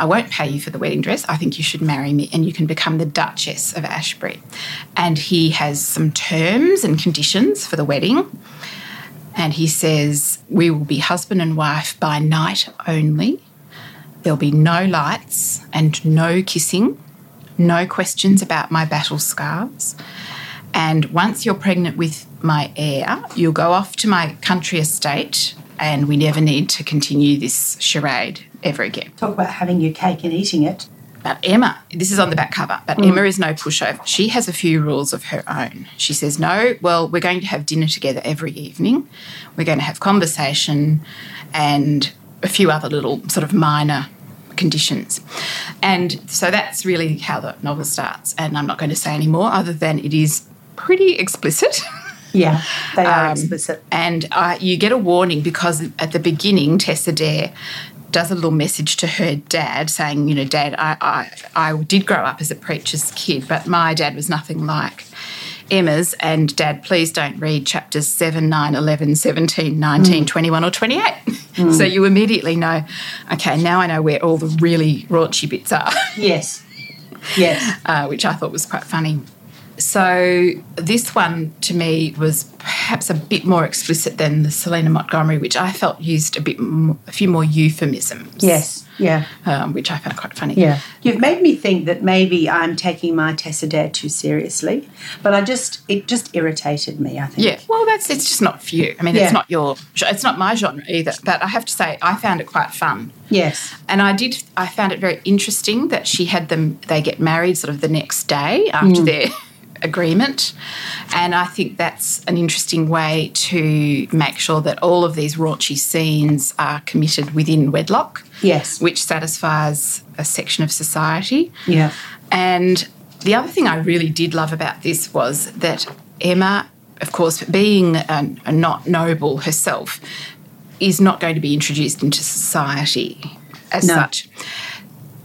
I won't pay you for the wedding dress. I think you should marry me and you can become the Duchess of Ashbury. And he has some terms and conditions for the wedding. And he says, We will be husband and wife by night only. There'll be no lights and no kissing, no questions about my battle scars. And once you're pregnant with my heir, you'll go off to my country estate, and we never need to continue this charade ever again. Talk about having your cake and eating it. But Emma, this is on the back cover, but mm. Emma is no pushover. She has a few rules of her own. She says, No, well, we're going to have dinner together every evening. We're going to have conversation and a few other little sort of minor conditions. And so that's really how the novel starts. And I'm not going to say any more other than it is pretty explicit. Yeah, they are Um, explicit. And uh, you get a warning because at the beginning, Tessa Dare does a little message to her dad saying, you know, Dad, I, I, I did grow up as a preacher's kid, but my dad was nothing like Emma's. And Dad, please don't read chapters 7, 9, 11, 17, 19, 21, or 28. so you immediately know, okay, now I know where all the really raunchy bits are. Yes. Yes. uh, which I thought was quite funny. So this one to me was perhaps a bit more explicit than the Selena Montgomery, which I felt used a bit, a few more euphemisms. Yes. Yeah. um, which I found quite funny. Yeah. You've made me think that maybe I'm taking my Tessa Dare too seriously, but I just, it just irritated me, I think. Yeah, well, that's it's just not for you. I mean, Yeah. it's not your, it's not my genre either. But I have to say, I found it quite fun. Yes. And I did. I found it very interesting that she had them. They get married sort of the next day after their agreement, and I think that's an interesting way to make sure that all of these raunchy scenes are committed within wedlock, Yes. which satisfies a section of society. Yeah. And the other thing I really did love about this was that Emma, of course, being a, a not noble herself, is not going to be introduced into society as No. such.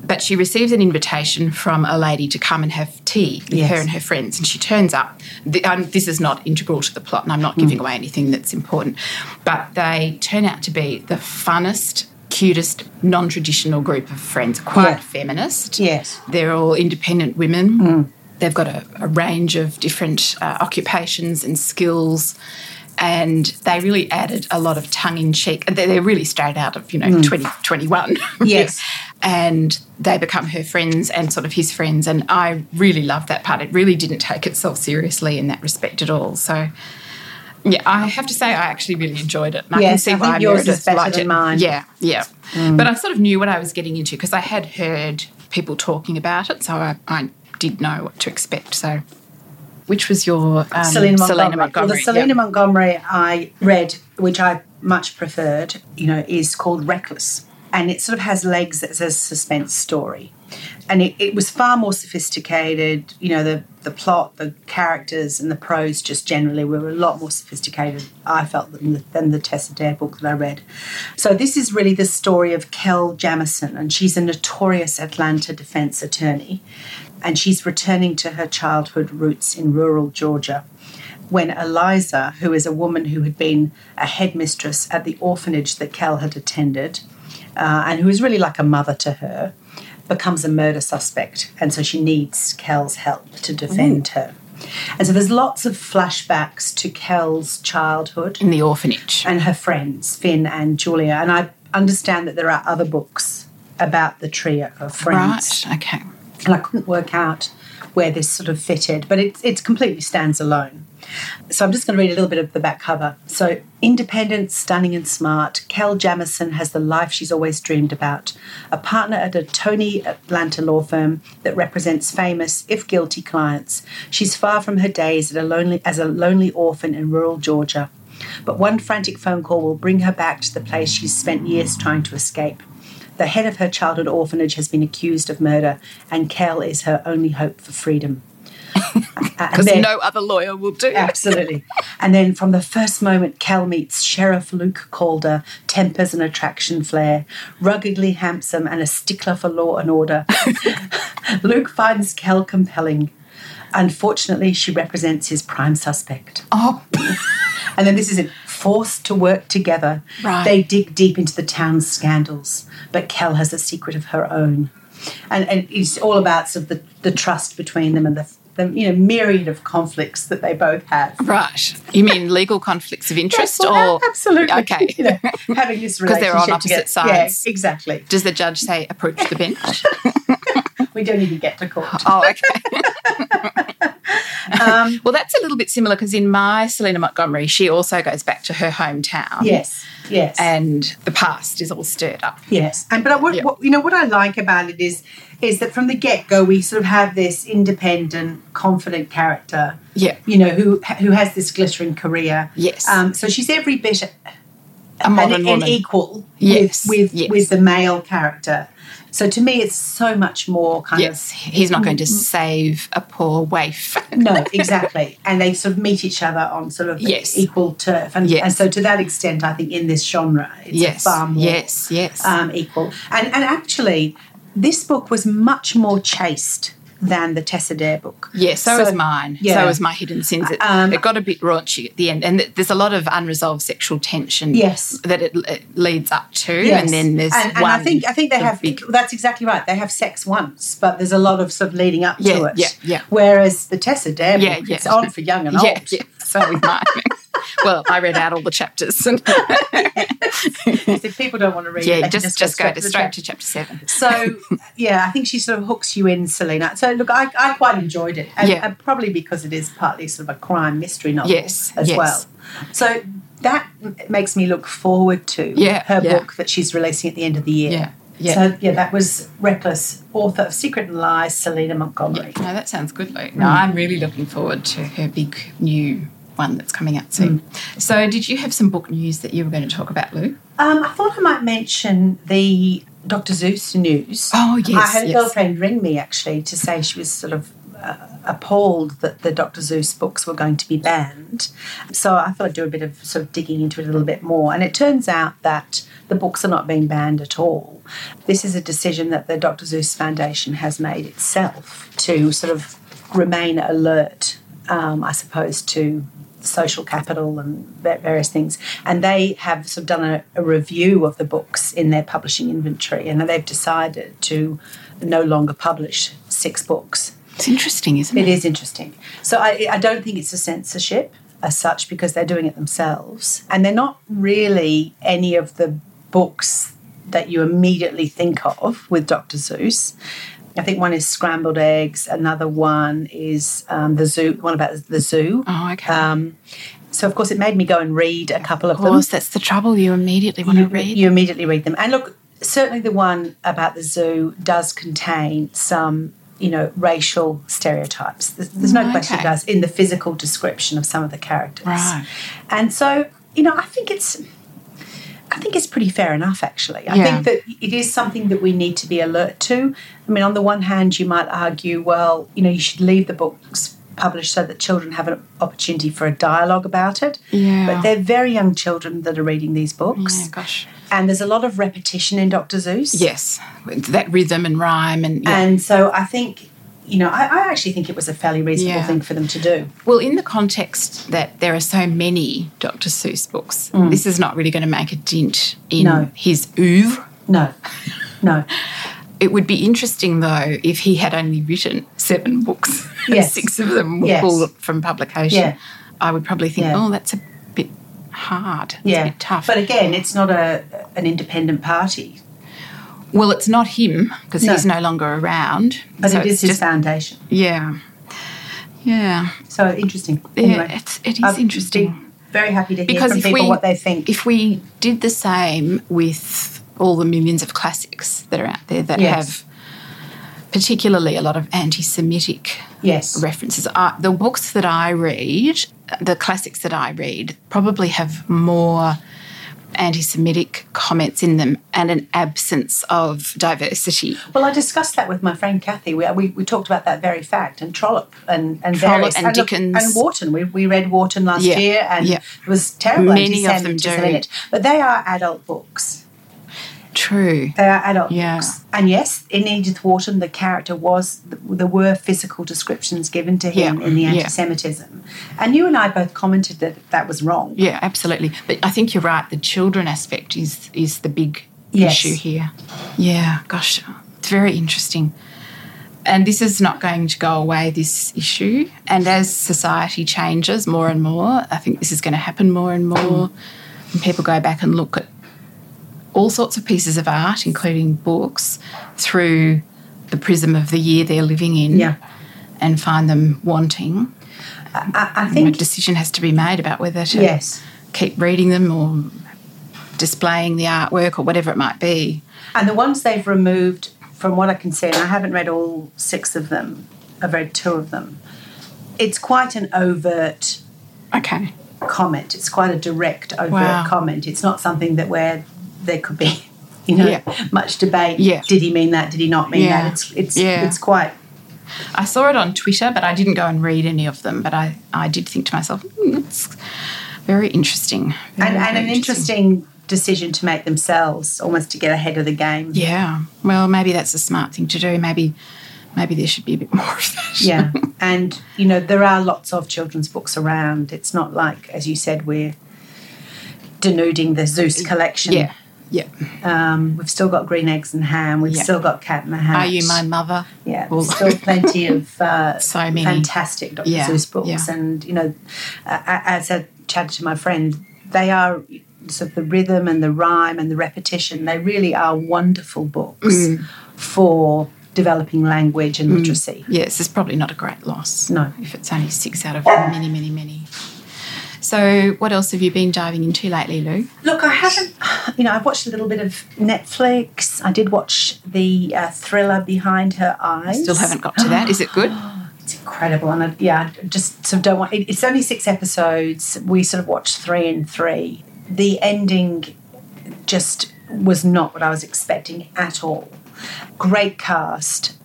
But she receives an invitation from a lady to come and have tea with Yes. her and her friends, and she turns up. The, um, this is not integral to the plot, and I'm not giving away anything that's important, but they turn out to be the funnest, cutest, non-traditional group of friends. Quite Yeah. feminist. Yes. They're all independent women. They've got a, a range of different uh, occupations and skills. And they really added a lot of tongue in cheek. They're, they're really straight out of, you know, 2021. Yes. And they become her friends and sort of his friends. And I really loved that part. It really didn't take itself seriously in that respect at all. So, yeah, I have to say I actually really enjoyed it. And I can see I think why yours is better than it. mine. Mm. Yeah, yeah. But I sort of knew what I was getting into because I had heard people talking about it, so I, I did know what to expect. So, which was your um, Selena Montgomery. Montgomery? Well, the Selena yeah. Montgomery I read, which I much preferred, you know, is called Reckless. And it sort of has legs as a suspense story. And it, it was far more sophisticated, you know, the, the plot, the characters, and the prose just generally were a lot more sophisticated, I felt, than the, than the Tessa Dare book that I read. So this is really the story of Kel Jamison, and she's a notorious Atlanta defense attorney and she's returning to her childhood roots in rural Georgia when Eliza, who is a woman who had been a headmistress at the orphanage that Kel had attended, uh, and who is really like a mother to her, becomes a murder suspect. And so she needs Kel's help to defend her. And so there's lots of flashbacks to Kel's childhood in the orphanage. and her friends, Finn and Julia. And I understand that there are other books about the trio of friends Right. Okay. And I couldn't work out where this sort of fitted, but it, it completely stands alone. So I'm just going to read a little bit of the back cover. So, independent, stunning, and smart, Kel Jamison has the life she's always dreamed about. A partner at a Tony Atlanta law firm that represents famous, if guilty, clients. She's far from her days a lonely, as a lonely orphan in rural Georgia. But one frantic phone call will bring her back to the place she's spent years trying to escape. The head of her childhood orphanage has been accused of murder, and Kel is her only hope for freedom. Uh, Because no other lawyer will do. Absolutely. And then from the first moment Kel meets Sheriff Luke Calder, tempers and attraction flare, ruggedly handsome and a stickler for law and order. Luke finds Kel compelling. Unfortunately, she represents his prime suspect. Oh, And then this is it. Forced to work together, Right. they dig deep into the town's scandals. But Kel has a secret of her own, and and it's all about sort of the, the trust between them and the, the you know myriad of conflicts that they both have. right. You mean legal conflicts of interest, Well, or absolutely, Okay. you know, having because they're on opposite together. sides. Yeah, exactly. does the judge say approach the bench? We don't even get to court. oh, okay. Um, Well, that's a little bit similar because in my Selena Montgomery, she also goes back to her hometown. yes, yes. And the past is all stirred up. Yes, and but I, what, Yeah. what, you know what I like about it is is that from the get go we sort of have this independent, confident character. Yeah. You know who who has this glittering career. Yes. Um, so she's every bit A modern an, an woman. equal Yes, with with, yes. with the male character. So to me, it's so much more kind yes. He's not Mm-hmm. going to save a poor waif. no, exactly. and they sort of meet each other on sort of Yes. equal turf, and, Yes. and so to that extent, I think in this genre, it's yes. far more Yes. Yes. um, equal. And and actually, this book was much more chaste than the Tessa Dare book. Yeah, so, was mine. yeah. So was my hidden sins. It, Um, it got a bit raunchy at the end, and there's a lot of unresolved sexual tension. Yes. that it, it leads up to, Yes. and then there's and, and. I think I think they the have big- that's exactly right. They have sex once, but there's a lot of sort of leading up Yeah, to it. yeah, yeah. Whereas the Tessa Dare Yeah, book, yeah. it's on for young and yeah, old. yeah. So with mine. well, I read out all the chapters, and if people don't want to read, yeah, just just go to straight to chapter seven. So yeah, I think she sort of hooks you in, Selena. So look, I, I quite enjoyed it, and, Yeah. and probably because it is partly sort of a crime mystery novel Yes, as yes. well. So that makes me look forward to Yeah, her yeah. book that she's releasing at the end of the year. Yeah, yeah. So yeah, that was Reckless, author of Secret and Lies, Selena Montgomery. No, that sounds good, Luke. Mm. No, I'm really looking forward to her big new one that's coming out soon. Mm. So, did you have some book news that you were going to talk about, Lou? Um, I thought I might mention the Dr. Seuss news. Oh, yes, I had a yes. girlfriend ring me actually to say she was sort of uh, appalled that the Dr. Seuss books were going to be banned. So I thought I'd do a bit of sort of digging into it a little bit more. And it turns out that the books are not being banned at all. This is a decision that the Dr. Seuss Foundation has made itself to sort of remain alert, um, I suppose, to social capital and various things. And they have sort of done a, a, review of the books in their publishing inventory, and they've decided to no longer publish six books. It's interesting, isn't it? It is interesting. So I, I don't think it's a censorship as such because they're doing it themselves, and they're not really any of the books that you immediately think of with Dr. Seuss. I think one is scrambled eggs. Another one is um, the zoo. One about the zoo. Oh, okay. Um, so of course it made me go and read a couple of, of course, them. that's the trouble. You immediately want you, to read. You immediately read them. And look, certainly the one about the zoo does contain some, you know, racial stereotypes. There's, there's no okay. question it does in the physical description of some of the characters. Right. And so, you know, I think it's I think it's pretty fair enough, actually. I Yeah. think that it is something that we need to be alert to. I mean, on the one hand, you might argue, well, you know, you should leave the books published so that children have an opportunity for a dialogue about it. Yeah. But they're very young children that are reading these books. Oh, yeah, gosh. And there's a lot of repetition in Dr. Seuss. Yes, that rhythm and rhyme and yeah. And so I think, you know, I, I actually think it was a fairly reasonable Yeah. thing for them to do. Well, in the context that there are so many Dr. Seuss books, this is not really going to make a dent in Mm. No. his oeuvre. No, no. It would be interesting, though, if he had only written seven books Yes. six of them were Yes. pulled from publication. Yeah. I would probably think, Yeah. oh, that's a bit hard. It's Yeah. a bit tough. But again, it's not a an independent party, well, it's not him because No. he's no longer around. but so it is his just, foundation. yeah. Yeah. So interesting. Yeah, Anyway, it's, it is I'd interesting. very happy to hear because from people we what they think. if we did the same with all the millions of classics that are out there that Yes. have particularly a lot of anti-Semitic yes. references, the books that I read, the classics that I read, probably have more anti-Semitic comments in them and an absence of diversity. Well, I discussed that with my friend Kathy. We, we, we talked about that very fact and Trollope and, and Trollope various and look, Dickens. and Wharton. We, we read Wharton last Yeah, year and yeah. it was terrible. Many of them do. But they are adult books. True. They are adult Yeah. books. And yes, in Edith Wharton, the character was, there were physical descriptions given to him Yeah, in the anti Semitism. And you and I both commented that that was wrong. Yeah, absolutely. But I think you're right. The children aspect is is the big Yes. issue here. Yeah, gosh, it's very interesting. And this is not going to go away, this issue. And as society changes more and more, I think this is going to happen more and more. And people go back and look at all sorts of pieces of art, including books, through the prism of the year they're living in Yeah. and find them wanting. I think, a decision has to be made about whether to yes. keep reading them or displaying the artwork or whatever it might be. And the ones they've removed, from what I can see, and I haven't read all six of them, I've read two of them, it's quite an overt Okay. comment. It's quite a direct, overt Wow. comment. It's not something that where there could be, you know, Yeah. much debate. Yeah. Did he mean that? Did he not mean Yeah. that? It's it's Yeah. it's quite I saw it on Twitter, but I didn't go and read any of them. But I, I did think to myself, "Hmm, it's very interesting. Very, and, and very an interesting decision to make themselves, almost to get ahead of the game. Yeah. Well, maybe that's a smart thing to do. Maybe maybe there should be a bit more of that. Yeah. and, you know, there are lots of children's books around. It's not like, as you said, we're denuding the Seuss collection. yeah. Yeah. Um, we've still got green eggs and ham. We've Yeah. still got cat in the hat. Are you my mother? Yeah, Well- still plenty of uh, So many. fantastic Dr. Yeah, Seuss books, yeah. and you know, uh, as I chatted to my friend, they are sort of the rhythm and the rhyme and the repetition. They really are wonderful books Mm. for developing language and literacy. Yes, it's probably not a great loss. No. If it's only six out of many, many, many. So, what else have you been diving into lately, Lou? Look, I haven't, you know, I've watched a little bit of Netflix. I did watch the uh, thriller Behind Her Eyes. Still haven't got to that. Is it good? It's incredible, and I, yeah, just sort of don't want. It, it's only six episodes. We sort of watched three and three. The ending just was not what I was expecting at all. Great cast,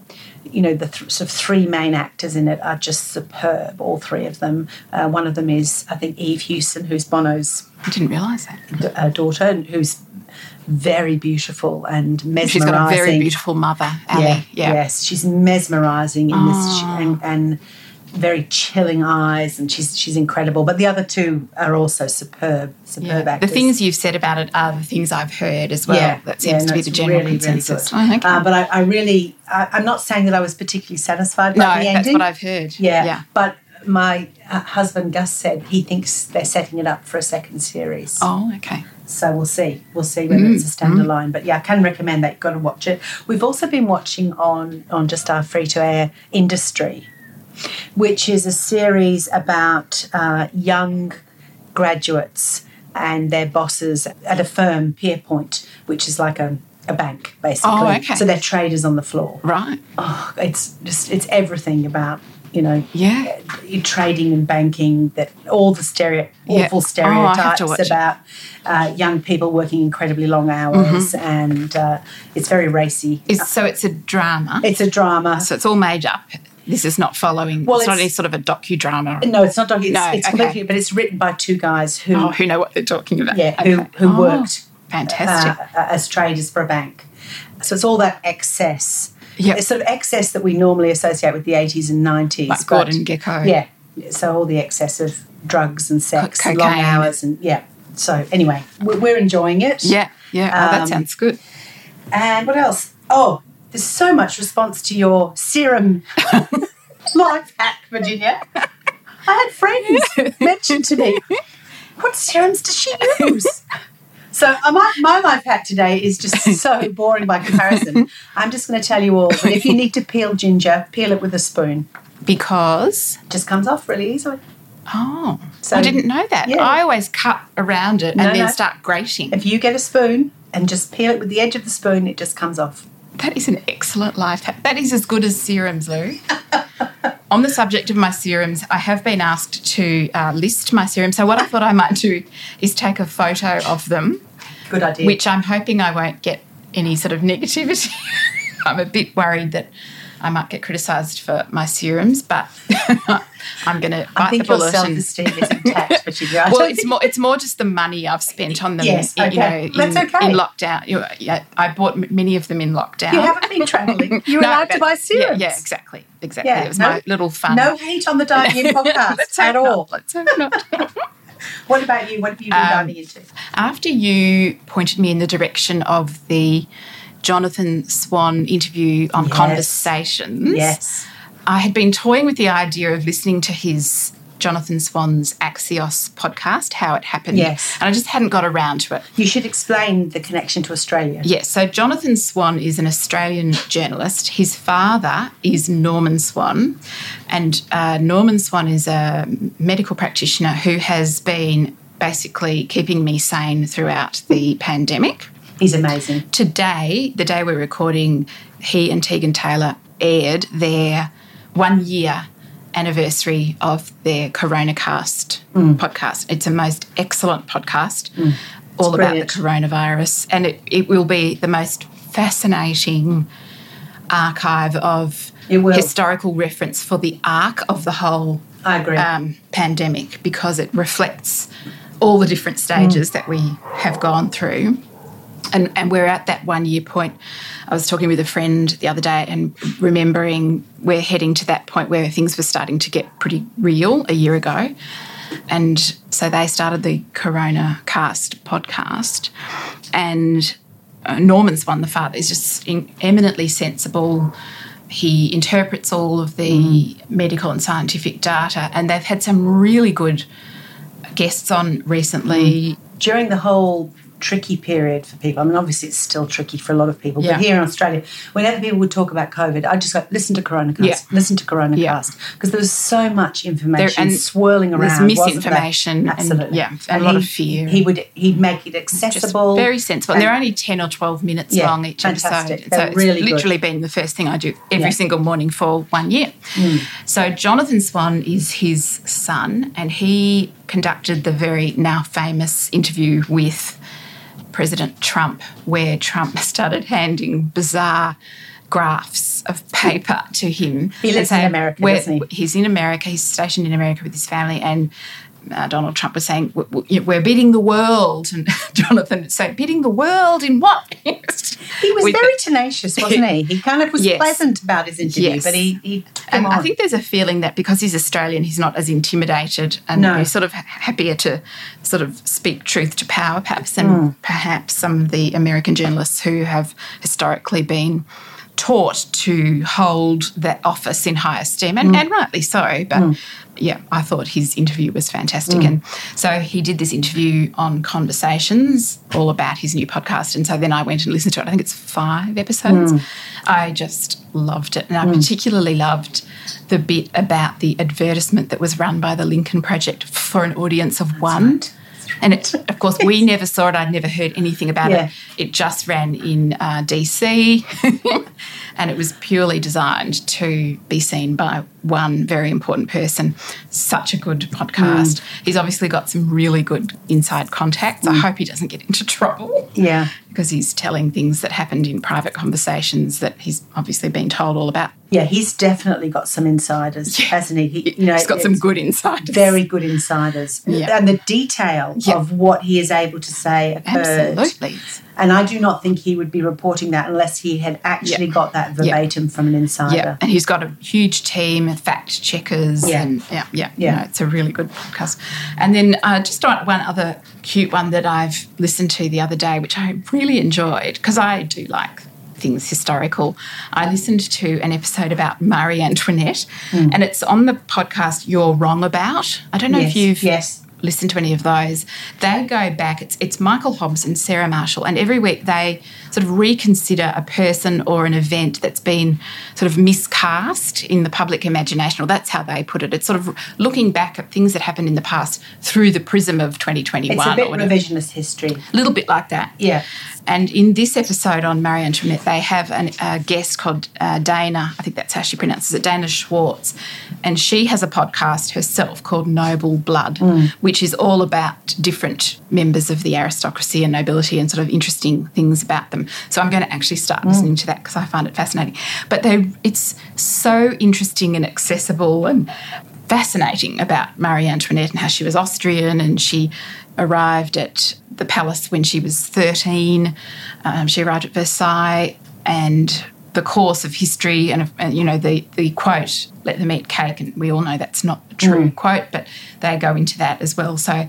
you know, the th- sort of three main actors in it are just superb, all three of them. Uh, one of them is, I think, Eve Hewson, who's Bono's I didn't realise that. d- uh, daughter, and who's very beautiful and mesmerizing. She's got a very beautiful mother, Ali. Yeah, Yeah. Yes, she's mesmerising in this, she- Ah. and, and very chilling eyes, and she's she's incredible. But the other two are also superb, superb Yeah. The things you've said about it are the things I've heard as well. yeah, that yeah, seems no, to be the general really, consensus. Really. Oh, okay. uh, but I, I really, I, I'm not saying that I was particularly satisfied no, by the that's ending. what I've heard. yeah, Yeah. but my uh, husband Gus said he thinks they're setting it up for a second series. Oh, okay. So we'll see. We'll see whether Mm, it's a standalone. But yeah, I can recommend that. You've got to watch it. We've also been watching on on just our free to air industry, which is a series about uh, young graduates and their bosses at a firm, Pierpoint, which is like a, a bank basically. Oh, okay. So they're traders on the floor. Right. Oh, it's just it's everything about you know Yeah. uh, trading and banking that all the stereo Yeah. awful Oh, I have to stereotypes it. about uh, young people working incredibly long hours Mm-hmm. and uh, it's very racy. Is, so it's a drama. It's a drama. so it's all made up. This is not following. Well, it's, not any sort of a docudrama. no, it's not. It's, No, it's okay. but it's written by two guys who, Oh, who know what they're talking about? yeah, Okay. who who Oh, worked Fantastic. uh, as traders for a bank. So it's all that excess. Yep. It's sort of excess that we normally associate with the 80s and 90s. like Gordon Gekko. Yeah. So all the excess of drugs and sex, Co- long hours, and yeah. So anyway, we're, we're enjoying it. Yeah. Yeah. Oh, that Um, sounds good. And what else? Oh, there's so much response to your serum life hack, Virginia. I had friends mention to me, what serums does she use? So uh, my, my life hack today is just so boring by comparison. I'm just going to tell you all that if you need to peel ginger, peel it with a spoon. Because It just comes off really easily. oh, So- I didn't know that. Yeah. I always cut around it No, and then no. start grating. If you get a spoon and just peel it with the edge of the spoon, it just comes off. That is an excellent life hack. That is as good as serums, Lou. On the subject of my serums, I have been asked to uh, list my serums. So, what I thought I might do is take a photo of them, Good idea. which I'm hoping I won't get any sort of negativity. I'm a bit worried that I might get criticised for my serums, but I'm going to bite I think the your bullet. self and- esteem is intact, Virginia. I well, don't it's more it's more just the money I've spent on them. Yes, in, okay. You know, That's okay. in lockdown. You, yeah, I bought many of them in lockdown. You haven't been travelling. You're No, allowed to buy serums. Yeah, yeah, exactly, exactly. Yeah, it was no- my little fun. No hate on the Diving In podcast at all. Not. Let's hope not. What about you? What have you been Um, diving into? After you pointed me in the direction of the Jonathan Swan interview on Yes. conversations, Yes. I had been toying with the idea of listening to his Jonathan Swan's Axios podcast, How It Happened. Yes. And I just hadn't got around to it. You should explain the connection to Australia. Yes, so Jonathan Swan is an Australian journalist. His father is Norman Swan, and uh, Norman Swan is a medical practitioner who has been basically keeping me sane throughout the pandemic. He's amazing. Today, the day we're recording, he and Tegan Taylor aired their one year anniversary of their Corona Cast mm. podcast. It's a most excellent podcast, mm. all about the coronavirus, and it, it will be the most fascinating archive of historical reference for the arc of the whole I agree. um, pandemic because it reflects all the different stages mm. that we have gone through. And, and we're at that one year point. I was talking with a friend the other day and remembering we're heading to that point where things were starting to get pretty real a year ago. And so they started the Corona Cast podcast. And uh, Norman Swan, the father, is just eminently sensible. He interprets all of the medical and scientific data, and they've had some really good guests on recently. During the whole tricky period for people, I mean, obviously it's still tricky for a lot of people, Yeah. but here in Australia, whenever people would talk about COVID, I just go, listen to Corona Cast, Yeah. listen to Corona Yeah. Because there was so much information and swirling around. wasn't there? misinformation and- Absolutely. yeah, and a lot he- of fear. He would, he'd make it Just accessible. very sensible. And they're only 10 or 12 minutes Yeah, long each fantastic. episode. They're so it's really good. literally been the first thing I do every Yeah. Mm. single morning for one year. So Jonathan Swan is his son, and he conducted the very now famous interview with President Trump, where Trump started handing bizarre graphs of paper to him. He lives in America, "We're- doesn't he?" He's in America. He's stationed in America with his family, and uh, Donald Trump was saying, "We- we- "We're beating the world," and Jonathan would say, "Beating the world in what?" He was With- very tenacious, wasn't he? He kind of was Yes. pleasant about his interview, Yes. but he, he And him I think there's a feeling that because he's Australian, he's not as intimidated and No. he's sort of happier to sort of speak truth to power, perhaps, than Hmm. perhaps some of the American journalists who have historically been taught to hold that office in high esteem, and, mm. and rightly so. But mm. yeah, I thought his interview was fantastic. Mm. And so he did this interview on conversations, all about his new podcast. And so then I went and listened to it. I think it's five episodes. I just loved it. And I particularly loved the bit about the advertisement that was run by the Lincoln Project for an audience of one. And it, of course, we never saw it. I'd never heard anything about Yeah. it. It just ran in uh, DC, and it was purely designed to be seen by one very important person. Such a good podcast. Mm. He's obviously got some really good inside contacts. I mm. hope he doesn't get into trouble yeah. because he's telling things that happened in private conversations that he's obviously been told all about. Yeah, he's definitely got some insiders, hasn't he? he you know, he's got some good insiders. very good insiders, Yeah. and the detail Yeah. of what he is able to say occurred. Absolutely. And I do not think he would be reporting that unless he had actually Yeah. got that verbatim from an insider. Yeah, and he's got a huge team of fact checkers. Yeah. and yeah, yeah, Yeah. It's a really good podcast. And then uh, just on one other cute one that I've listened to the other day, which I really enjoyed because I do like things historical. I listened to an episode about Marie Antoinette, and it's on the podcast You're Wrong About. I don't know. Yes, if you've yes. Listen to any of those. They go back. It's it's Michael Hobbes and Sarah Marshall, and every week they sort of reconsider a person or an event that's been sort of miscast in the public imagination, or that's how they put it. It's sort of looking back at things that happened in the past through the prism of 2021 It's a bit or revisionist history. A little bit like that. Yeah. And in this episode on Marie Antoinette, they have an, a guest called uh, Dana, I think that's how she pronounces it, Dana Schwartz. And she has a podcast herself called Noble Blood, which is all about different members of the aristocracy and nobility and sort of interesting things about them. So I'm going to actually start listening to that because I find it fascinating. But they, it's so interesting and accessible and fascinating about Marie Antoinette and how she was Austrian and she arrived at the palace when she was 13. Um, she arrived at Versailles and the course of history and, and you know the the quote let them eat cake and we all know that's not a true mm. quote but they go into that as well so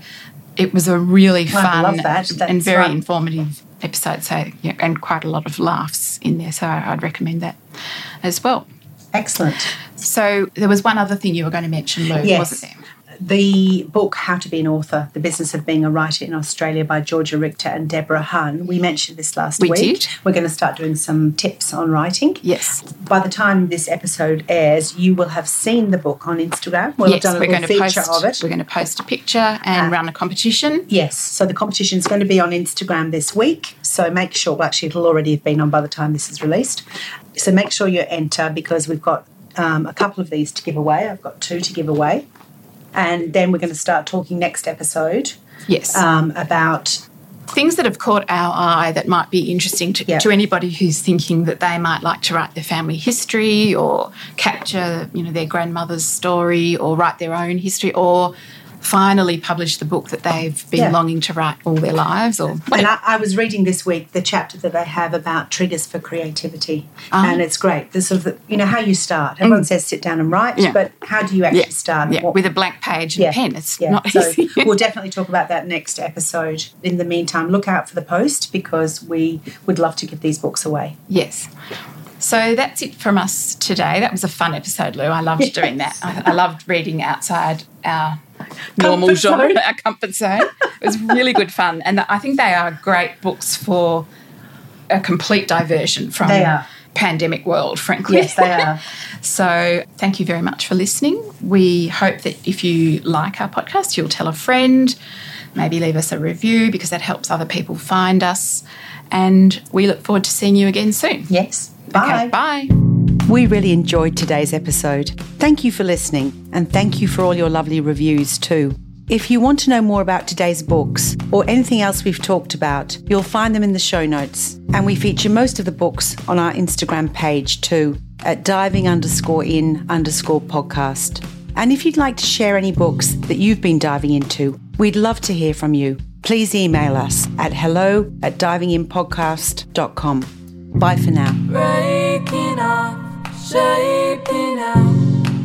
it was a really fun that. and very right. informative episode so yeah and quite a lot of laughs in there so I'd recommend that as well Excellent. so there was one other thing you were going to mention, Lou, Yes. wasn't there? The book How to Be an Author, The Business of Being a Writer in Australia by Georgia Richter and Deborah Hunn. We mentioned this last We week. did. We're going to start doing some tips on writing. Yes. By the time this episode airs, you will have seen the book on Instagram. We'll yes, have done a we're little going to feature post. of it. We're going to post a picture and Ah. run a competition. Yes, so the competition is going to be on Instagram this week. So make sure, well, actually, it'll already have been on by the time this is released. So make sure you enter because we've got um, a couple of these to give away. I've got two to give away. And then we're going to start talking next episode Yes, um, about things that have caught our eye that might be interesting to, Yeah. to anybody who's thinking that they might like to write their family history or capture, you know, their grandmother's story or write their own history or finally publish the book that they've been Yeah. longing to write all their lives or And I, I was reading this week the chapter that they have about triggers for creativity, Ah. and it's great. The sort of you know how you start. Everyone says sit down and write, Mm. Yeah. but how do you actually yeah, start? yeah, What- with a blank page and a pen. It's not so easy. we'll definitely talk about that next episode. In the meantime, look out for the post because we would love to give these books away. Yes. So that's it from us today. That was a fun episode, Lou. I loved doing that. I, I loved reading outside our normal Comfort genre, zone. our comfort zone. It was really good fun. And I think they are great books for a complete diversion from pandemic world, frankly. Yes, they are. So, thank you very much for listening. We hope that if you like our podcast, you'll tell a friend, maybe leave us a review because that helps other people find us. And we look forward to seeing you again soon. Yes. Bye. Okay, bye. We really enjoyed today's episode. Thank you for listening, and thank you for all your lovely reviews too. If you want to know more about today's books or anything else we've talked about, you'll find them in the show notes. And we feature most of the books on our Instagram page too, at diving underscore in underscore podcast. And if you'd like to share any books that you've been diving into, we'd love to hear from you. Please email us at hello at divinginpodcast.com. Bye for now. Breaking off, shaping out,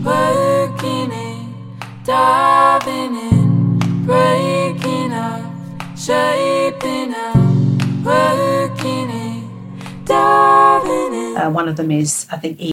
working in, diving in, breaking off, shaping out, working in, diving in. Uh, one of them is, I think,